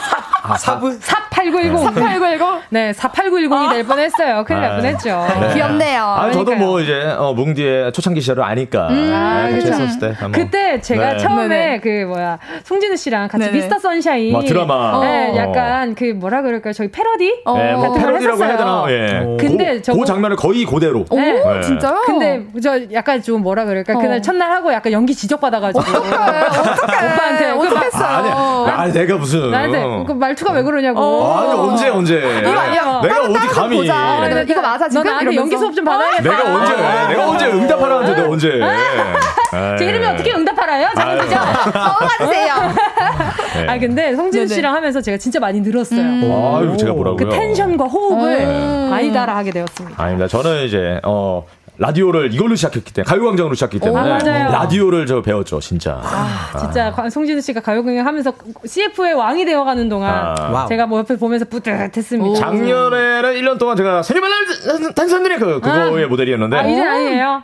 아, 사부? 삽8910. 삽8910? 네, 4890이 될 뻔했어요. 큰일 날 뻔했죠. 네. 귀엽네요. 아, 저도 그러니까요. 뭐 이제 어, 뭉디의 초창기 시절을 아니까 음, 네, 같이 그쵸. 했었을 때. 한번. 그때 제가 네. 처음에 네네. 그 뭐야 송진우 씨랑 같이 네네. 미스터 선샤인 뭐 드라마. 네, 어. 약간 그 뭐라 그럴까요? 저희 패러디 네, 뭐 패러디라고 해야 되나? 했었어요. 예. 근데 그, 저거- 그 장면을 거의 그대로. 네. 네. 근데 저 약간 좀 뭐라 그럴까? 어. 그날 첫날 하고 약간 연기 지적받아가지고 오빠한테 그 막- 어떡했어요? 아니, 아, 내가 무슨. 나한테 그 말투가 왜 그러냐고. 아니, 언제, 언제. 이거 아니야. 내가 어디 감히. 보자. 그래서 이거 맞아 지금 너 나한테 이러면서. 연기 수업 좀 받아야겠다. 내가 언제, 내가 언제 응답하라는데 내가 언제. 제 이름이 어떻게 응답하라요? 넘어가주세요. 네. 아 근데 성진. 씨랑 하면서 제가 진짜 많이 늘었어요. 아유, 제가 뭐라고요? 그 텐션과 호흡을 음. 많이 따라하게 되었습니다. 아닙니다. 저는 이제, 어, 라디오를 이걸로 시작했기 때문에, 가요광장으로 시작했기 때문에, 아, 맞아요. 라디오를 저 배웠죠, 진짜. 아, 진짜 과- 송진우 씨가 가요공연 하면서 CF의 왕이 되어가는 동안 아. 제가 뭐 옆에 보면서 뿌듯했습니다. 작년에는 1년 동안 제가 세리발 단선들의 그, 그거의 모델이었는데. 아, 이제 아니에요.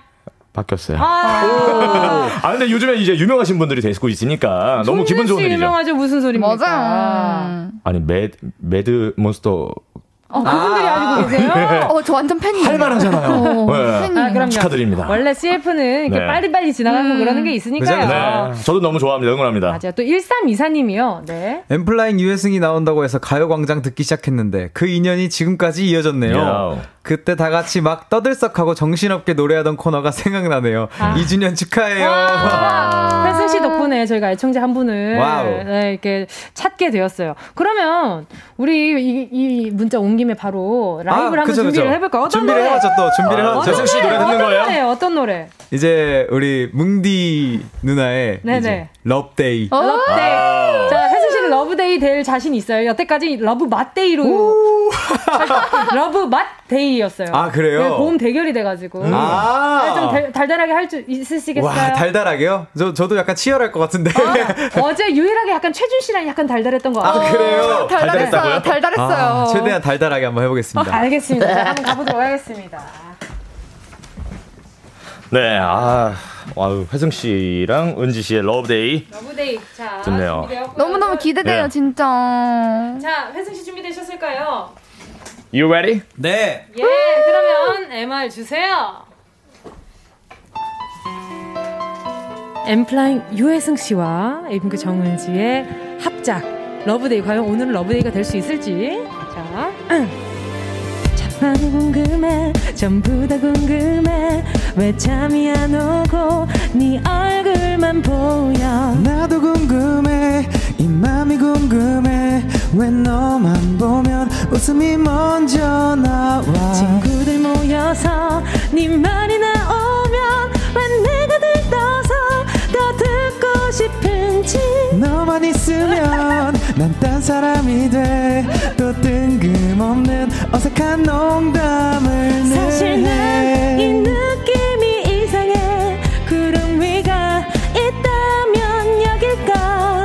바뀌었어요. 아, 아 근데 요즘에 이제 유명하신 분들이 되고 있으니까 너무 기분 좋은 씨 일이죠. 유명하죠 무슨 소리입니까? 맞아. 아니 매드 매드 몬스터 어, 그분들이 알고 계세요? 어, 저 완전 팬이에요. 할 만하잖아요. 어, 네. 팬이에요. 아, 그럼요. 축하드립니다. 원래 CF는 이렇게 네. 빨리빨리 지나가고 그러는 게 있으니까요. 네, 저도 너무 좋아합니다. 응원합니다. 맞아요. 또 1324님이요. 네. 엔플라잉 유회승이 나온다고 해서 가요광장 듣기 시작했는데 그 인연이 지금까지 이어졌네요. 야우. 그때 다 같이 막 떠들썩하고 정신없게 노래하던 코너가 생각나네요. 아. 2주년 축하해요. 회승 씨 덕분에 저희가 애청자 한 분을 Wow. 네, 이렇게 찾게 되었어요. 그러면 우리 이, 이 문자 온 김에 바로 라이브를 아, 한번 그쵸, 준비를 그쵸. 해볼까요? 어떤 준비를 노래? 해봤죠, 또. 준비를 아, 해봤죠. 회승 씨 노래 듣는 어떤 거예요? 노래? 어떤 노래? 이제 우리 뭉디 누나의 네네. 어? 러브데이. Love Day 될 자신 있어요. 여태까지 Love 맛데이로. Love 맛데이였어요. 아, 그래요? 고음 대결이 돼가지고. 아. 좀 달, 달달하게 할 줄 있으시겠어요? 와, 달달하게요? 저, 저도 약간 치열할 것 같은데. 어제 유일하게 약간 최준 씨랑 약간 달달했던 것 같아요. 아, 그래요? 달달했어요. 달달했어요. 아, 최대한 달달하게 한번 해보겠습니다. 알겠습니다. 자, 한번 가보도록 하겠습니다. 네, 아, Wow, 회승 씨랑 은지 씨의 Love Day Love Day. 자, 좋네요. 준비되었고요. 너무 너무 기대돼요, 네. 진짜. 자, 회승 씨 준비되셨을까요? You ready? 네. 예, 그러면 MR 주세요. 엔플라잉 유회승 씨와 에이핑크 정은지의 합작 Love Day 과연 오늘은 Love Day가 될 수 있을지 자 참 궁금해. 전부 다 궁금해. 왜 잠이 안 오고 네 얼굴만 보여? 나도 궁금해. 이 맘이 궁금해. 왜 너만 보면 웃음이 먼저 나와? 친구들 모여서 네 말이 나오면 왜 내가 들떠서 더 듣고 싶은지. 너만 있으면 난 딴 사람이 돼. 또 어색한 농담을 사실 난이내 느낌이 이상해. 구름 위가 있다면 여길까?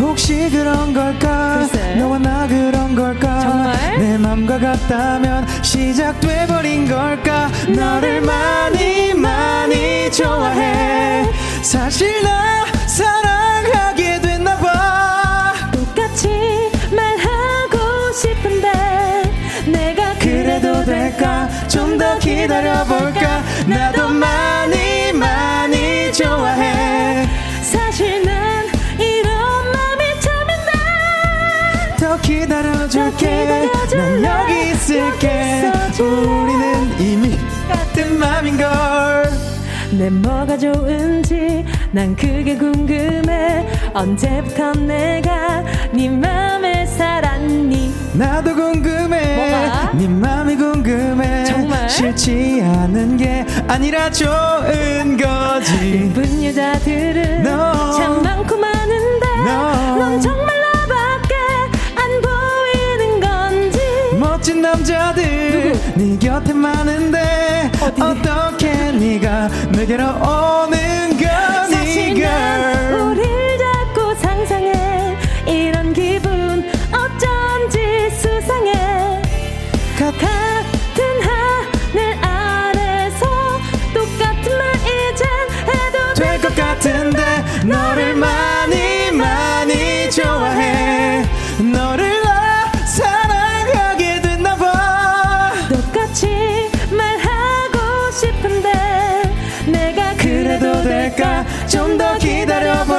혹시 그런 걸까? 너와 나 그런 걸까? 정말? 내 맘과 같다면 시작돼버린 걸까? 너를 많이 많이 좋아해. 사실 나 기다려볼까? 나도 많이 많이 좋아해. 사실 난 이런 맘이 처음인데 더 기다려줄게 난 여기 있을게. 우리는 이미 같은 맘인걸. 내 뭐가 좋은지 난 그게 궁금해. 언제부터 내가 네 맘에 나도 궁금해 뭐가? 네 맘이 궁금해 정말? 싫지 않은 게 아니라 좋은 거지 예쁜 여자들은 No. 참 많고 많은데 No. 넌 정말 나밖에 안 보이는 건지 멋진 남자들 네 곁에 많은데 어떻게 네가 내게로 오는 거니 사실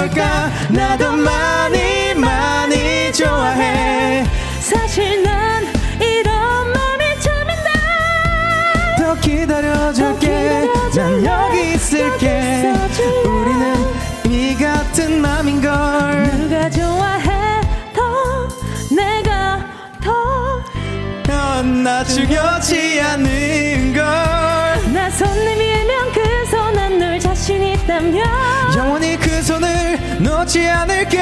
기다려볼까? 나도 많이 많이 좋아해. 사실 난 이런 맘이 처음인데 더 기다려줄게. 난 여기 있을게. 우리는 이 같은 맘인걸. 누가 좋아해? 더 내가 더. 넌나 죽여지 않는 걸. 나손 내밀면 그손안 놓을 자신 있다면 놓지 않을게.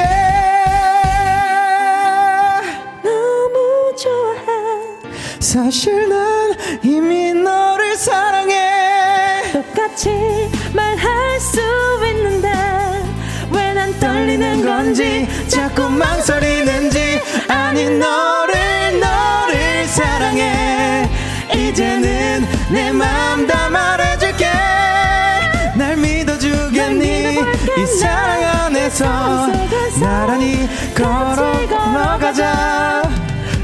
너무 좋아해 사실 난 이미 너를 사랑해. 똑같이 말할 수 있는데 왜 난 떨리는 건지 자꾸 망설이는지. 아니 너를 너를 사랑해. 이제는 내 맘 다 말해줄 안에서 나란히 걸어가자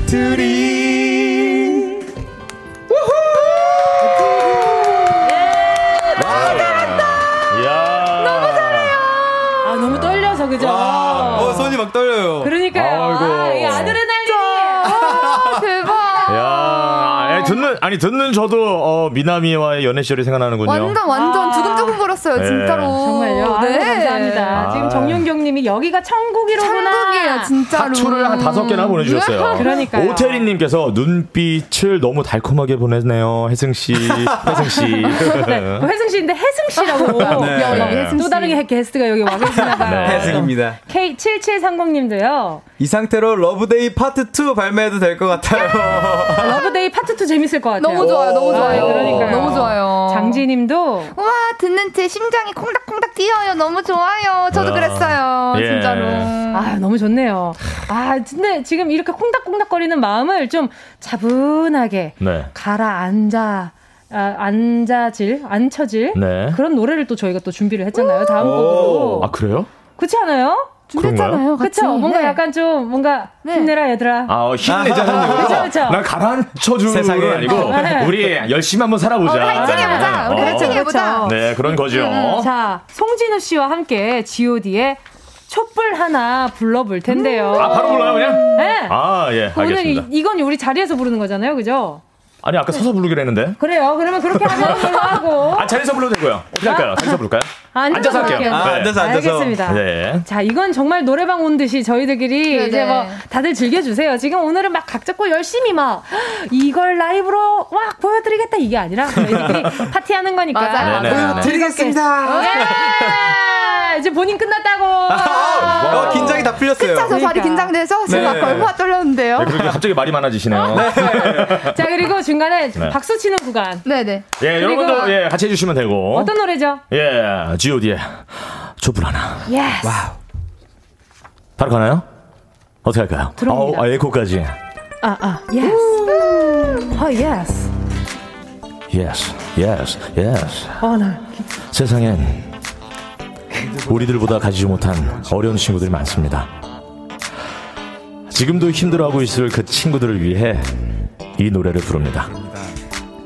둘이 이야. 너무 잘해요. 아 너무 떨려서 그죠? 와, 어, 손이 막 떨려요. 그러 아, 듣는 아니 듣는 저도 어, 미나미와의 연애 시절이 생각나는군요. 완전 완전 두근두근 거렸어요 네. 진짜로. 정말요? 아유, 네. 감사합니다. 아. 지금 정윤경님이 여기가 천국이로구나. 천국이에요 진짜로. 하트를 한 다섯 개나 보내주셨어요. 그러니까요. 오태리님께서 눈빛을 너무 달콤하게 보내네요. 혜승 씨, 혜승 씨. 네, 회승 씨인데 혜승 씨라고. 네. 혜승 또 씨. 다른 게스트가 여기 와 계시나 봐요. 네. 혜승입니다. K7730님도요. 이 상태로 Love Day 파트 2 발매해도 될 것 같아요. Love Day 파트 2 재밌을 것 같아요. 너무 좋아요, 너무 좋아요. 그러니까요. 너무 좋아요. 장지님도 와 듣는 제 심장이 콩닥콩닥 뛰어요. 너무 좋아요. 저도 아. 그랬어요. 예. 진짜로. 아 너무 좋네요. 아 근데 지금 이렇게 콩닥콩닥거리는 마음을 좀 차분하게 네. 가라앉아 아, 앉아질 앉혀질 네. 그런 노래를 또 저희가 또 준비를 했잖아요. 다음 곡으로. 아 그래요? 그렇지 않아요? 준비했잖아요. 같이. 그쵸? 뭔가 네. 약간 좀 뭔가 힘내라 얘들아. 아 어, 힘내자는 그쵸, 얘기죠. 그쵸. 날 가라앉혀 주는 세상에. 건 아니고 네. 우리 열심히 한번 살아보자. 어, 화이팅 해보자. 우리 어. 화이팅 해보자. 네 그런 거죠. 음, 자, 송진우 씨와 함께 G.O.D의 촛불 하나 불러볼 텐데요. 아 바로 불러요 그냥? 네. 아예 오늘 이, 알겠습니다. 이건 우리 자리에서 부르는 거잖아요, 그죠? 아니 아까 서서 부르기로 했는데. 그래요. 그러면 그렇게 하는 걸로 하고. 아 자리에서 불러도 되고요. 어떻게 할까요? 자리에서 부를까요? 앉아서 할게요. 할게요. 아, 네. 앉아서 앉아서. 알겠습니다. 네. 자, 이건 정말 노래방 온 듯이 저희들끼리 네네. 이제 뭐 다들 즐겨주세요. 지금 오늘은 막 각 잡고 열심히 막 이걸 라이브로 막 보여드리겠다 이게 아니라 저희들끼리 파티하는 거니까. 맞아요. 네네네. 즐겁게. 드리겠습니다. 예! 이제 본인 끝났다고. 아, 어, 긴장이 다 풀렸어요. 끝자서 그러니까. 발이 긴장돼서 제가 네. 얼마나 떨렸는데요. 네, 갑자기 말이 많아지시네요. 네. 자, 그리고 중간에 네. 박수 치는 구간. 네네. 예, 여러분도 예, 같이 해주시면 되고. 어떤 노래죠? 예, G.O.D의 촛불 하나. Yes. Wow. 바로 가나요? 어떻게 할까요? 들어옵니다. 아, 에코까지. 아, 아, Yes. 어, Yes. Yes, yes, yes. 어, 나. 세상엔 우리들보다 가지지 못한 어려운 친구들이 많습니다. 지금도 힘들어하고 있을 그 친구들을 위해 이 노래를 부릅니다.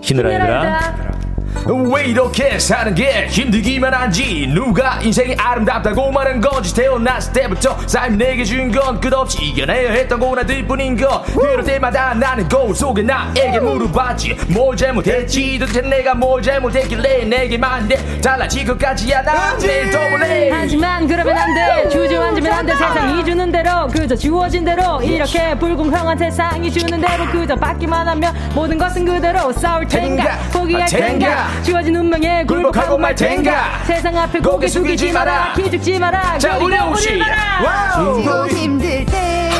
힘내라 왜 이렇게 사는 게 힘들기만 한지 누가 인생이 아름답다고 말한 건지 태어났을 때부터 삶이 내게 준 건 끝없이 이겨내야 했던 고난들 뿐인 거. 그럴 때마다 나는 거울 속에 나에게 물어봤지. 뭘 잘못했지? 도대체 내가 뭘 잘못했길래 내게만 내 달라질 것까지 않아? 내일 더 볼래 하지만 그러면 안돼. 주저 앉으면 안돼. 세상이 주는 대로 그저 주어진 대로 이렇게 불공평한 세상이 주는 대로 그저 받기만 하면 모든 것은 그대로 싸울 텐가? 포기할 텐가 주어진 운명에 굴복하고 말 텐가. 세상 앞에 고개 숙이지 마라. 기죽지 마라. 자 우리 혹시 지고 힘들 때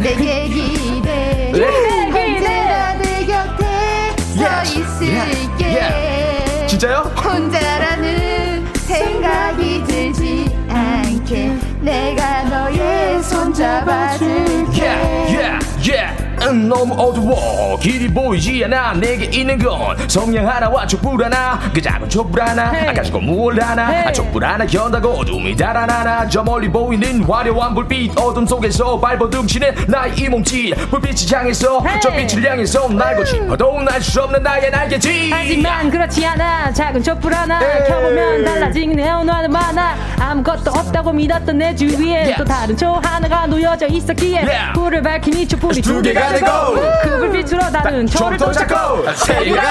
내게 기대. 언제나 내 곁에 서 있을게. 진짜요? 혼자라는 생각이 들지 않게 내가 너의 손 잡아줄게 yeah, yeah, yeah. 음, 너무 어두워. 길이 보이지 않아. 내게 있는 건 성냥 하나와 촛불 하나. 그 작은 촛불 하나. hey. 가지고 뭘 하나. hey. 촛불 하나 견다고 어둠이 달아나나. 저 멀리 보이는 화려한 불빛. 어둠 속에서 발버둥치는 나의 이 몸짓. 불빛이 향해서 hey. 저 빛을 향해서 날고 싶어도 날 수 없는 나의 날개지 하지만 그렇지 않아. 작은 촛불 하나. 켜보면 달라진 내 온화는 많아 아무것도 없다고 믿었던 내 주위엔 yes. 또 다른 초 하나가 놓여져 있었기에 yeah. 불을 밝히니 촛불이 두 개가 되고 그 불빛으로 나는 저를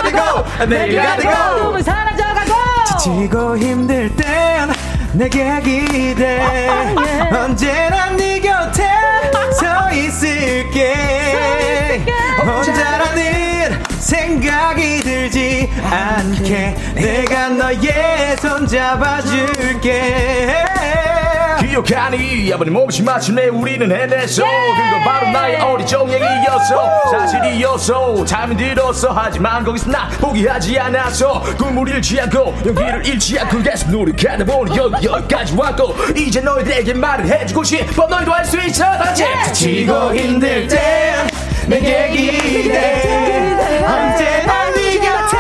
되고 네 개가 되고 어둠은 사라져가고. 지치고 힘들 땐 내게 기대. 언제나 네 곁에 서 있을게. 혼자라는 생각이 들지 않게. 내가 너의 손 잡아줄게 기억하니? 아버님 몹시 마침내 우리는 해냈어 그건 바로 나의 어리정행이었어 사실이었어 잠이 들었어 하지만 거기서 나 포기하지 않았어 꿈을 잃지 않고 연기를 잃지 않고 계속 노력하다 보니 여기 여기까지 왔고 이제 너희들에게 말을 해주고 싶어 너희도 할 수 있어 다지. 지치고 힘들 땐 내게 기대. 언제나 네 곁에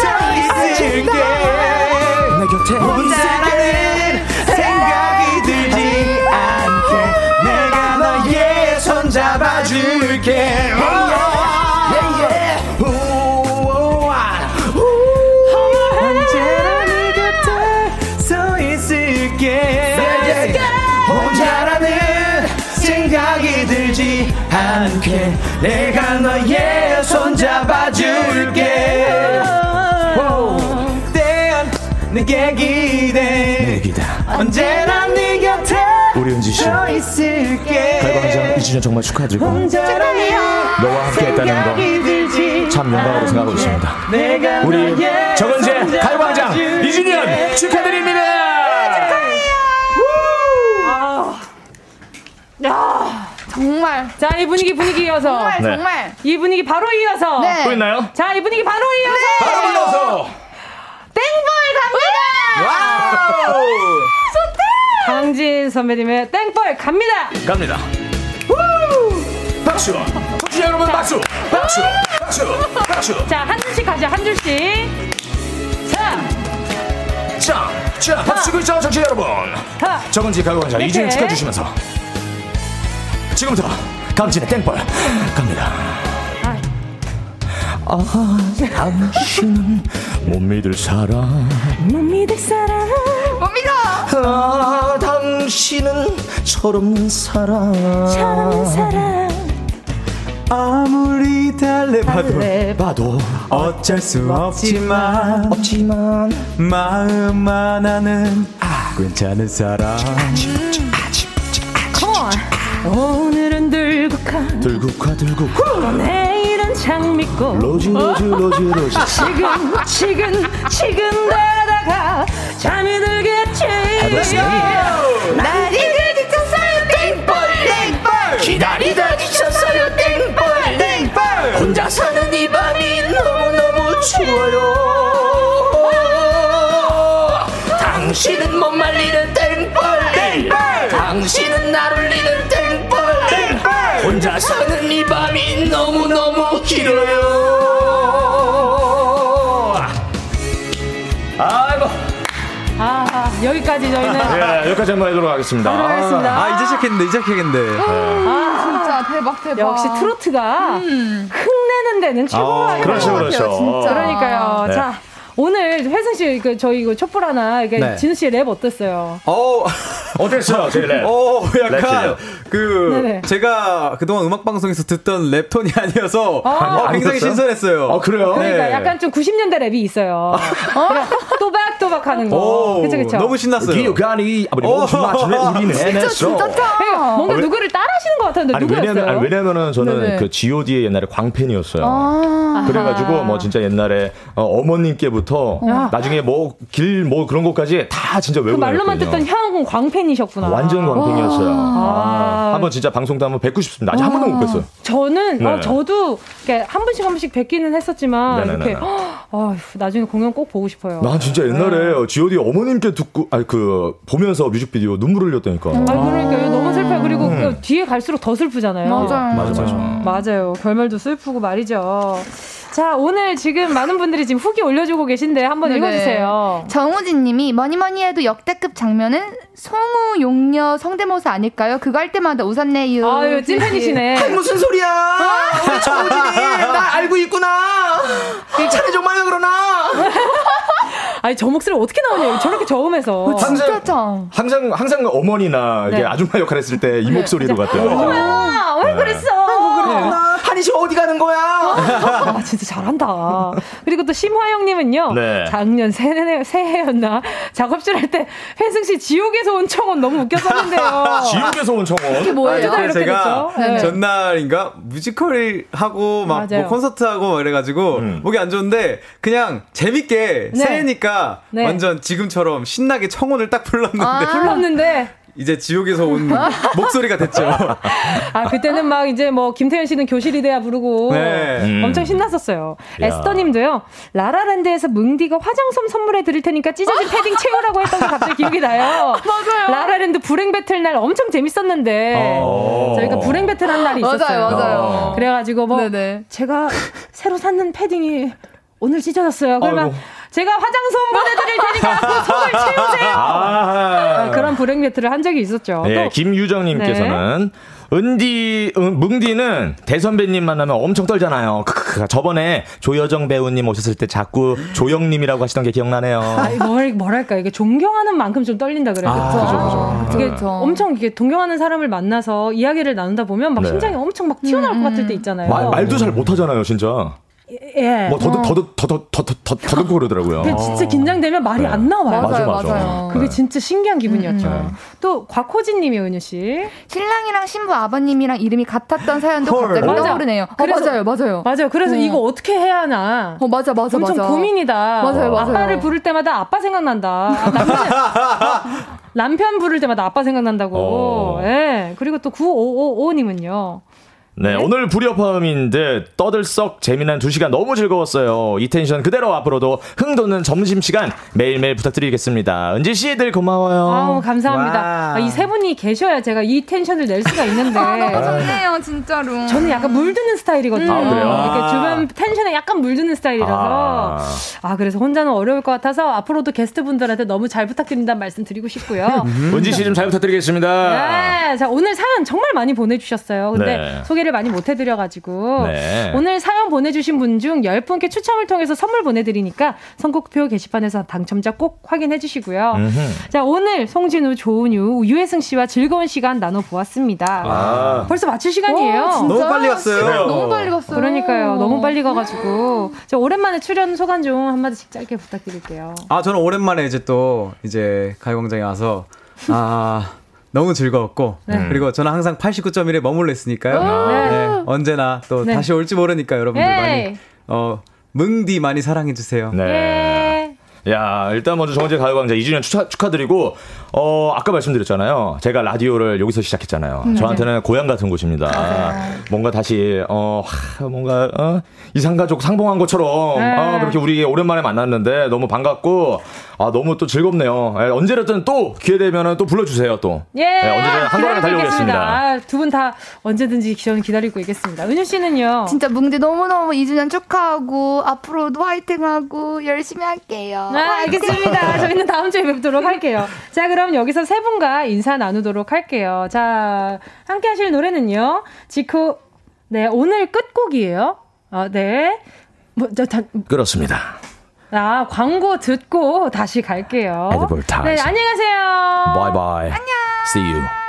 서 있을게. 내 곁에 혼자라 내가 너의 손 잡아줄게. 땐 내게 기대. 내 기대. 언제나 네 곁에 우리 은지 씨. 서 있을게. 가요광장 2주년 정말 축하드리고 너와 함께 했다는 거 참 영광으로 생각하고 있습니다. 우리 정은재 가요광장 2주년 축하드립니다 야 정말 자, 이 분위기 분위기 이어서. 정말 네. 정말 이 분위기 바로 이어서. 네. 또 있나요? 자, 이 분위기 바로 이어서. 바로 이어서 땡벌 갑니다 Wow 강진 선배님의 땡벌 갑니다. 갑니다 우! 박수 청취자 여러분 박수 박수 박수 박수 자, 한 줄씩 가죠. 한 줄씩. 자, 자, 자 박수 치고 있죠 청취자 여러분 하. 정은지 가요광장 네. 2주년 축하해 주시면서 지금부터 강진의 땡벌 갑니다. 아 당신은 못 믿을 사람. 못 믿을 사람. 못 믿어! 아 당신은 철없는 사람. 사람 사람. 아무리 달래봐도 봐도 어쩔 수 없지만 없지만 마음 하나는 괜찮은 사람. 오늘은 들국화. 들국화 들국화. 내일은 장미꽃. Rose rose rose rose. 지금 지금 지금 하다가 잠이 들겠지. 난 이제 지쳤어요 땡벌 땡벌 기다리다 지쳤어요 땡벌 땡벌 혼자 사는 이 밤이 너무너무 추워요. 당신은 못 말리는 땡벌 땡벌 당신은 날 울리는 땡벌 사는 이 밤이 너무너무 길어요 아이고. 아, 아, 여기까지 저희는. 예, 여기까지 한번 해도록 하겠습니다. 하겠습니다. 아, 이제 시작했는데, 이제 시작했는데. 아, 진짜 대박 대박. 역시 트로트가 흥내는 데는 최고가 아, 그렇죠, 그렇죠. 진짜. 그러니까요. 네. 자. 오늘 회승 씨, 그 저희 이거 촛불 하나, 이게 네. 진우 씨의 랩 어땠어요? 어, 어땠어요, 제 랩? 어, 랩 약간, 그, 네네. 제가 그동안 음악방송에서 듣던 랩톤이 아니어서, 아. 어, 안 굉장히? 신선했어요. 아, 그래요? 그러니까 네. 약간 좀 90년대 랩이 있어요. 그냥 또박또박 하는 거. 오, 그쵸, 그쵸. 너무 신났어요. 아버지 어. 몸좀 맞추네 우리는 해냈어. 그러니까 뭔가 아, 왜- 누구를 따라하시는 것 같았는데 아니 누구였어요? 왜냐면 아니, 왜냐면은 저는 네네. 그 G.O.D의 옛날에 광팬이었어요. 아. 그래가지고 뭐 진짜 옛날에 어, 머님께부터 야. 나중에 뭐길뭐 그런 것까지 다 진짜 그 외우고 말로만 다녔거든요. 듣던 형 광팬이셨구나. 완전 광팬이었어요. 아. 아, 한번 진짜 방송 때 한번 뵙고 싶습니다. 아직 한 번도 못 뵀어요. 저는 네. 어, 저도 이렇게 한 번씩 한 번씩 뵙기는 했었지만 네네네. 이렇게 어, 나중에 공연 꼭 보고 싶어요. 난 진짜 옛날에 네. G.O.D 어머님께 듣고 아니 그 보면서 뮤직비디오 눈물 흘렸다니까. 아 그러니까 너무 슬퍼요. 그리고 음. 그 뒤에 갈수록 더 슬프잖아요. 맞아요. 맞아 맞아. 맞아요. 결말도 슬프고 말이죠. 자, 오늘 지금 많은 분들이 지금 후기 올려주고 계신데 한번 네네. 읽어주세요. 정우진 님이 뭐니 뭐니 해도 역대급 장면은 송우 용녀 성대모사 아닐까요? 그거 할 때마다 웃었네요. 아유, 찐팬이시네. 아이, 무슨 소리야 우리 정우진이 나 알고 있구나 차례 좀 말려 그러나 아니, 저 목소리 어떻게 나오냐. 저렇게 저음해서. 진짜 짱. 항상 항상 어머니나 이게 네. 아줌마 역할 했을 때 이 목소리로 같아요. 아, 왜 네. 그랬어? 한이 씨 어디 가는 거야 아, 진짜 잘한다. 그리고 또 심화영님은요. 네. 작년 새해, 새해였나? 작업실 할 때 혜승 씨 지옥에서 온 청혼 너무 웃겼었는데요. 지옥에서 온 청원. 이게 뭐예요? 그래서 이렇게 제가 됐죠? 네. 전날인가 뮤지컬 하고 막. 뭐 콘서트 하고 막 이래가지고 음. 목이 안 좋은데 그냥 재밌게 네. 새해니까 네. 완전 지금처럼 신나게 청혼을 딱 불렀는데 아, 불렀는데 이제 지옥에서 온 목소리가 됐죠. 아 그때는 막 이제 뭐 김태우 씨는 교실이 돼야 부르고 네. 음. 엄청 신났었어요. 야. 에스터님도요. 라라랜드에서 뭉디가 화장솜 선물해 드릴 테니까 찢어진 패딩 채우라고 했던 게 갑자기 기억이 나요. 맞아요. 라라랜드 불행 배틀 날 엄청 재밌었는데 어. 저희가 불행 배틀 한 날이 있었어요. 맞아요, 맞아요. 그래가지고 뭐 네네. 제가 새로 샀는 패딩이 오늘 찢어졌어요. 그러면 아이고. 제가 화장솜 보내드릴 테니까 그 손을 채우세요. 아. 아, 그런 불행 배틀을 한 적이 있었죠. 예, 또 네. 김유정님께서는 은디, 은, 뭉디는 대선배님 만나면 엄청 떨잖아요. 크크크. 저번에 조여정 배우님 오셨을 때 자꾸 조영님이라고 하시던 게 기억나네요. 뭘, 뭐랄까, 이게 존경하는 만큼 좀 떨린다 그래요. 아, 그쵸? 이게 그쵸. 엄청 이게 동경하는 사람을 만나서 이야기를 나누다 보면 막 네. 심장이 엄청 막 튀어나올 것 같을 때 있잖아요. 말, 말도 잘 못하잖아요, 진짜. 예. 뭐 더듬 더듬 더듬 더듬 더듬고 그러더라고요. 근데 진짜 긴장되면 말이 안 나와요. 맞아, 맞아요, 맞아. 맞아요. 그게 진짜 신기한 기분이었죠. 음. 또 곽호진 님이 은유 씨. 신랑이랑 신부 아버님이랑 이름이 같았던 사연도 헐. 갑자기 맞아. 떠오르네요. 어, 그래서- 맞아요, 맞아요. 맞아요. 그래서 어. 이거 어떻게 해야 하나. 어, 맞아, 맞아, 엄청 맞아. 고민이다. 맞아요, 맞아요. 아빠를 부를 때마다 아빠 생각난다. 아, 남편, 남편 부를 때마다 아빠 생각난다고. 어. 예. 그리고 또 9555님은요. 네, 오늘 불협화음인데 떠들썩 재미난 두 시간 너무 즐거웠어요. 이 텐션 그대로 앞으로도 흥돋는 점심 시간 매일매일 부탁드리겠습니다. 은지 씨들 고마워요. 아우, 감사합니다. 와. 아, 이세 분이 계셔야 제가 이 텐션을 낼 수가 있는데. 아, 너무 좋네요, 진짜로. 저는 약간 물드는 스타일이거든요. 아, 그래요? 이렇게 주변 텐션에 약간 물드는 스타일이라서. 아. 아, 그래서 혼자는 어려울 것 같아서 앞으로도 게스트 분들한테 너무 잘 부탁드린다는 말씀 드리고 싶고요. 은지 씨 좀 잘 부탁드리겠습니다. 네, 자 오늘 사연 정말 많이 보내주셨어요. 근데 네. 소개를 많이 못 해드려가지고 네. 오늘 사연 보내주신 분 중 10분께 추첨을 통해서 선물 보내드리니까 선곡표 게시판에서 당첨자 꼭 확인해 주시고요. 음흠. 자 오늘 송진우, 조은유, 유혜승 씨와 즐거운 시간 나눠보았습니다. 아. 벌써 마칠 시간이에요. 와, 진짜? 너무 빨리 갔어요. 너무 빨리 갔어요. 그러니까요. 너무 빨리 가가지고 자 오랜만에 출연 소감 좀 한마디씩 짧게 부탁드릴게요. 아, 저는 오랜만에 이제 또 이제 가요광장에 와서 아, 너무 즐거웠고 네. 그리고 저는 항상 89.1에 머물러 있으니까요. 네. 네, 언제나 또 네. 다시 올지 모르니까 여러분들 에이. 많이 어 뭉디 많이 사랑해 주세요. 네. 예. 야, 일단 먼저 정은재 가요광장 2주년 축하, 축하드리고, 어, 아까 말씀드렸잖아요. 제가 라디오를 여기서 시작했잖아요. 음, 저한테는 네. 고향 같은 곳입니다. 아. 뭔가 다시, 어, 뭔가, 어, 이상가족 상봉한 것처럼, 네. 아, 그렇게 우리 오랜만에 만났는데 너무 반갑고, 아, 너무 또 즐겁네요. 예, 언제든 또 기회 되면은 또 불러주세요, 또. 예. 예 언제든 한번에 달려오겠습니다. 아, 두분 다 언제든지 저는 기다리고 있겠습니다. 은유 씨는요? 진짜 뭉디 너무너무 2주년 축하하고, 앞으로도 화이팅하고, 열심히 할게요. 네, 알겠습니다. 저희는 다음 주에 뵙도록 할게요. 자, 그럼 여기서 세 분과 인사 나누도록 할게요. 자, 함께 하실 노래는요. 지코, 네, 오늘 끝곡이에요. 아, 네. 뭐, 저, 다, 그렇습니다. 아, 광고 듣고 다시 갈게요. 네, 안녕히 가세요. 바이바이. 안녕. See you.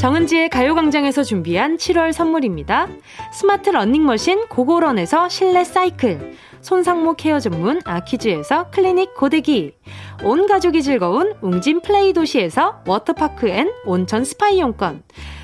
정은지의 가요광장에서 준비한 7월 선물입니다. 스마트 러닝머신 고고런에서 실내 사이클, 손상모 케어 전문 아키즈에서 클리닉 고데기, 온 가족이 즐거운 웅진 플레이 도시에서 워터파크 and 온천 스파 이용권,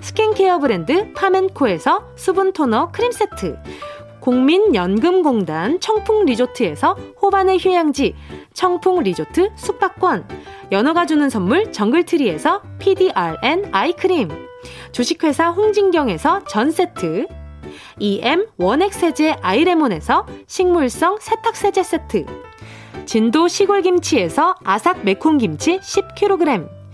스킨케어 브랜드 파멘코에서 수분 토너 크림 세트, 국민연금공단 청풍 리조트에서 호반의 휴양지 청풍 리조트 숙박권, 연어가 주는 선물 정글트리에서 PDRN 아이크림, 주식회사 홍진경에서 전 세트, EM 원액세제 아이레몬에서 식물성 세탁세제 세트, 진도 시골김치에서 아삭 매콤김치 10kg,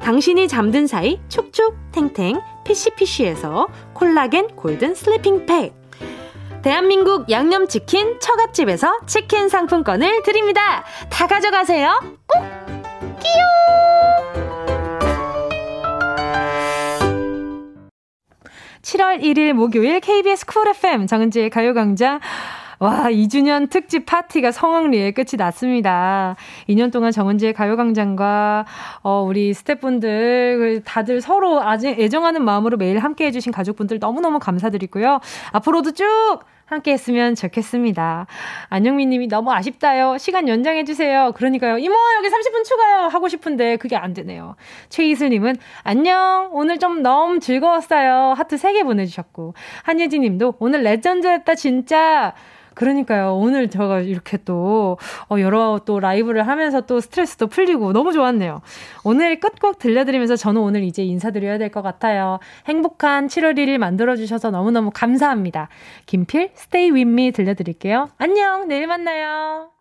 당신이 잠든 사이 촉촉 탱탱 피시피시에서 콜라겐 golden sleeping 팩 대한민국 양념치킨 처갓집에서 치킨 상품권을 드립니다. 다 가져가세요. 꼭 끼용! 7월 1일 목요일 KBS 쿨 FM 정은지의 가요광장 와, 2주년 특집 파티가 성황리에 끝이 났습니다. 2년 동안 정은지의 가요광장과, 어, 우리 스태프분들, 다들 서로 아주 애정하는 마음으로 매일 함께 해주신 가족분들 너무너무 감사드리고요. 앞으로도 쭉 함께 했으면 좋겠습니다. 안영민 님이 너무 아쉽다요. 시간 연장해주세요. 그러니까요. 이모, 여기 30분 추가요. 하고 싶은데 그게 안 되네요. 최이슬 님은 안녕. 오늘 좀 너무 즐거웠어요. 하트 3개 보내주셨고. 한예진 님도 오늘 레전드였다, 진짜. 그러니까요. 오늘 제가 이렇게 또, 어, 여러 또 라이브를 하면서 또 스트레스도 풀리고 너무 좋았네요. 오늘 끝곡 들려드리면서 저는 오늘 이제 인사드려야 될 것 같아요. 행복한 7월 1일 만들어주셔서 너무너무 감사합니다. 김필, Stay With 들려드릴게요. 안녕! 내일 만나요.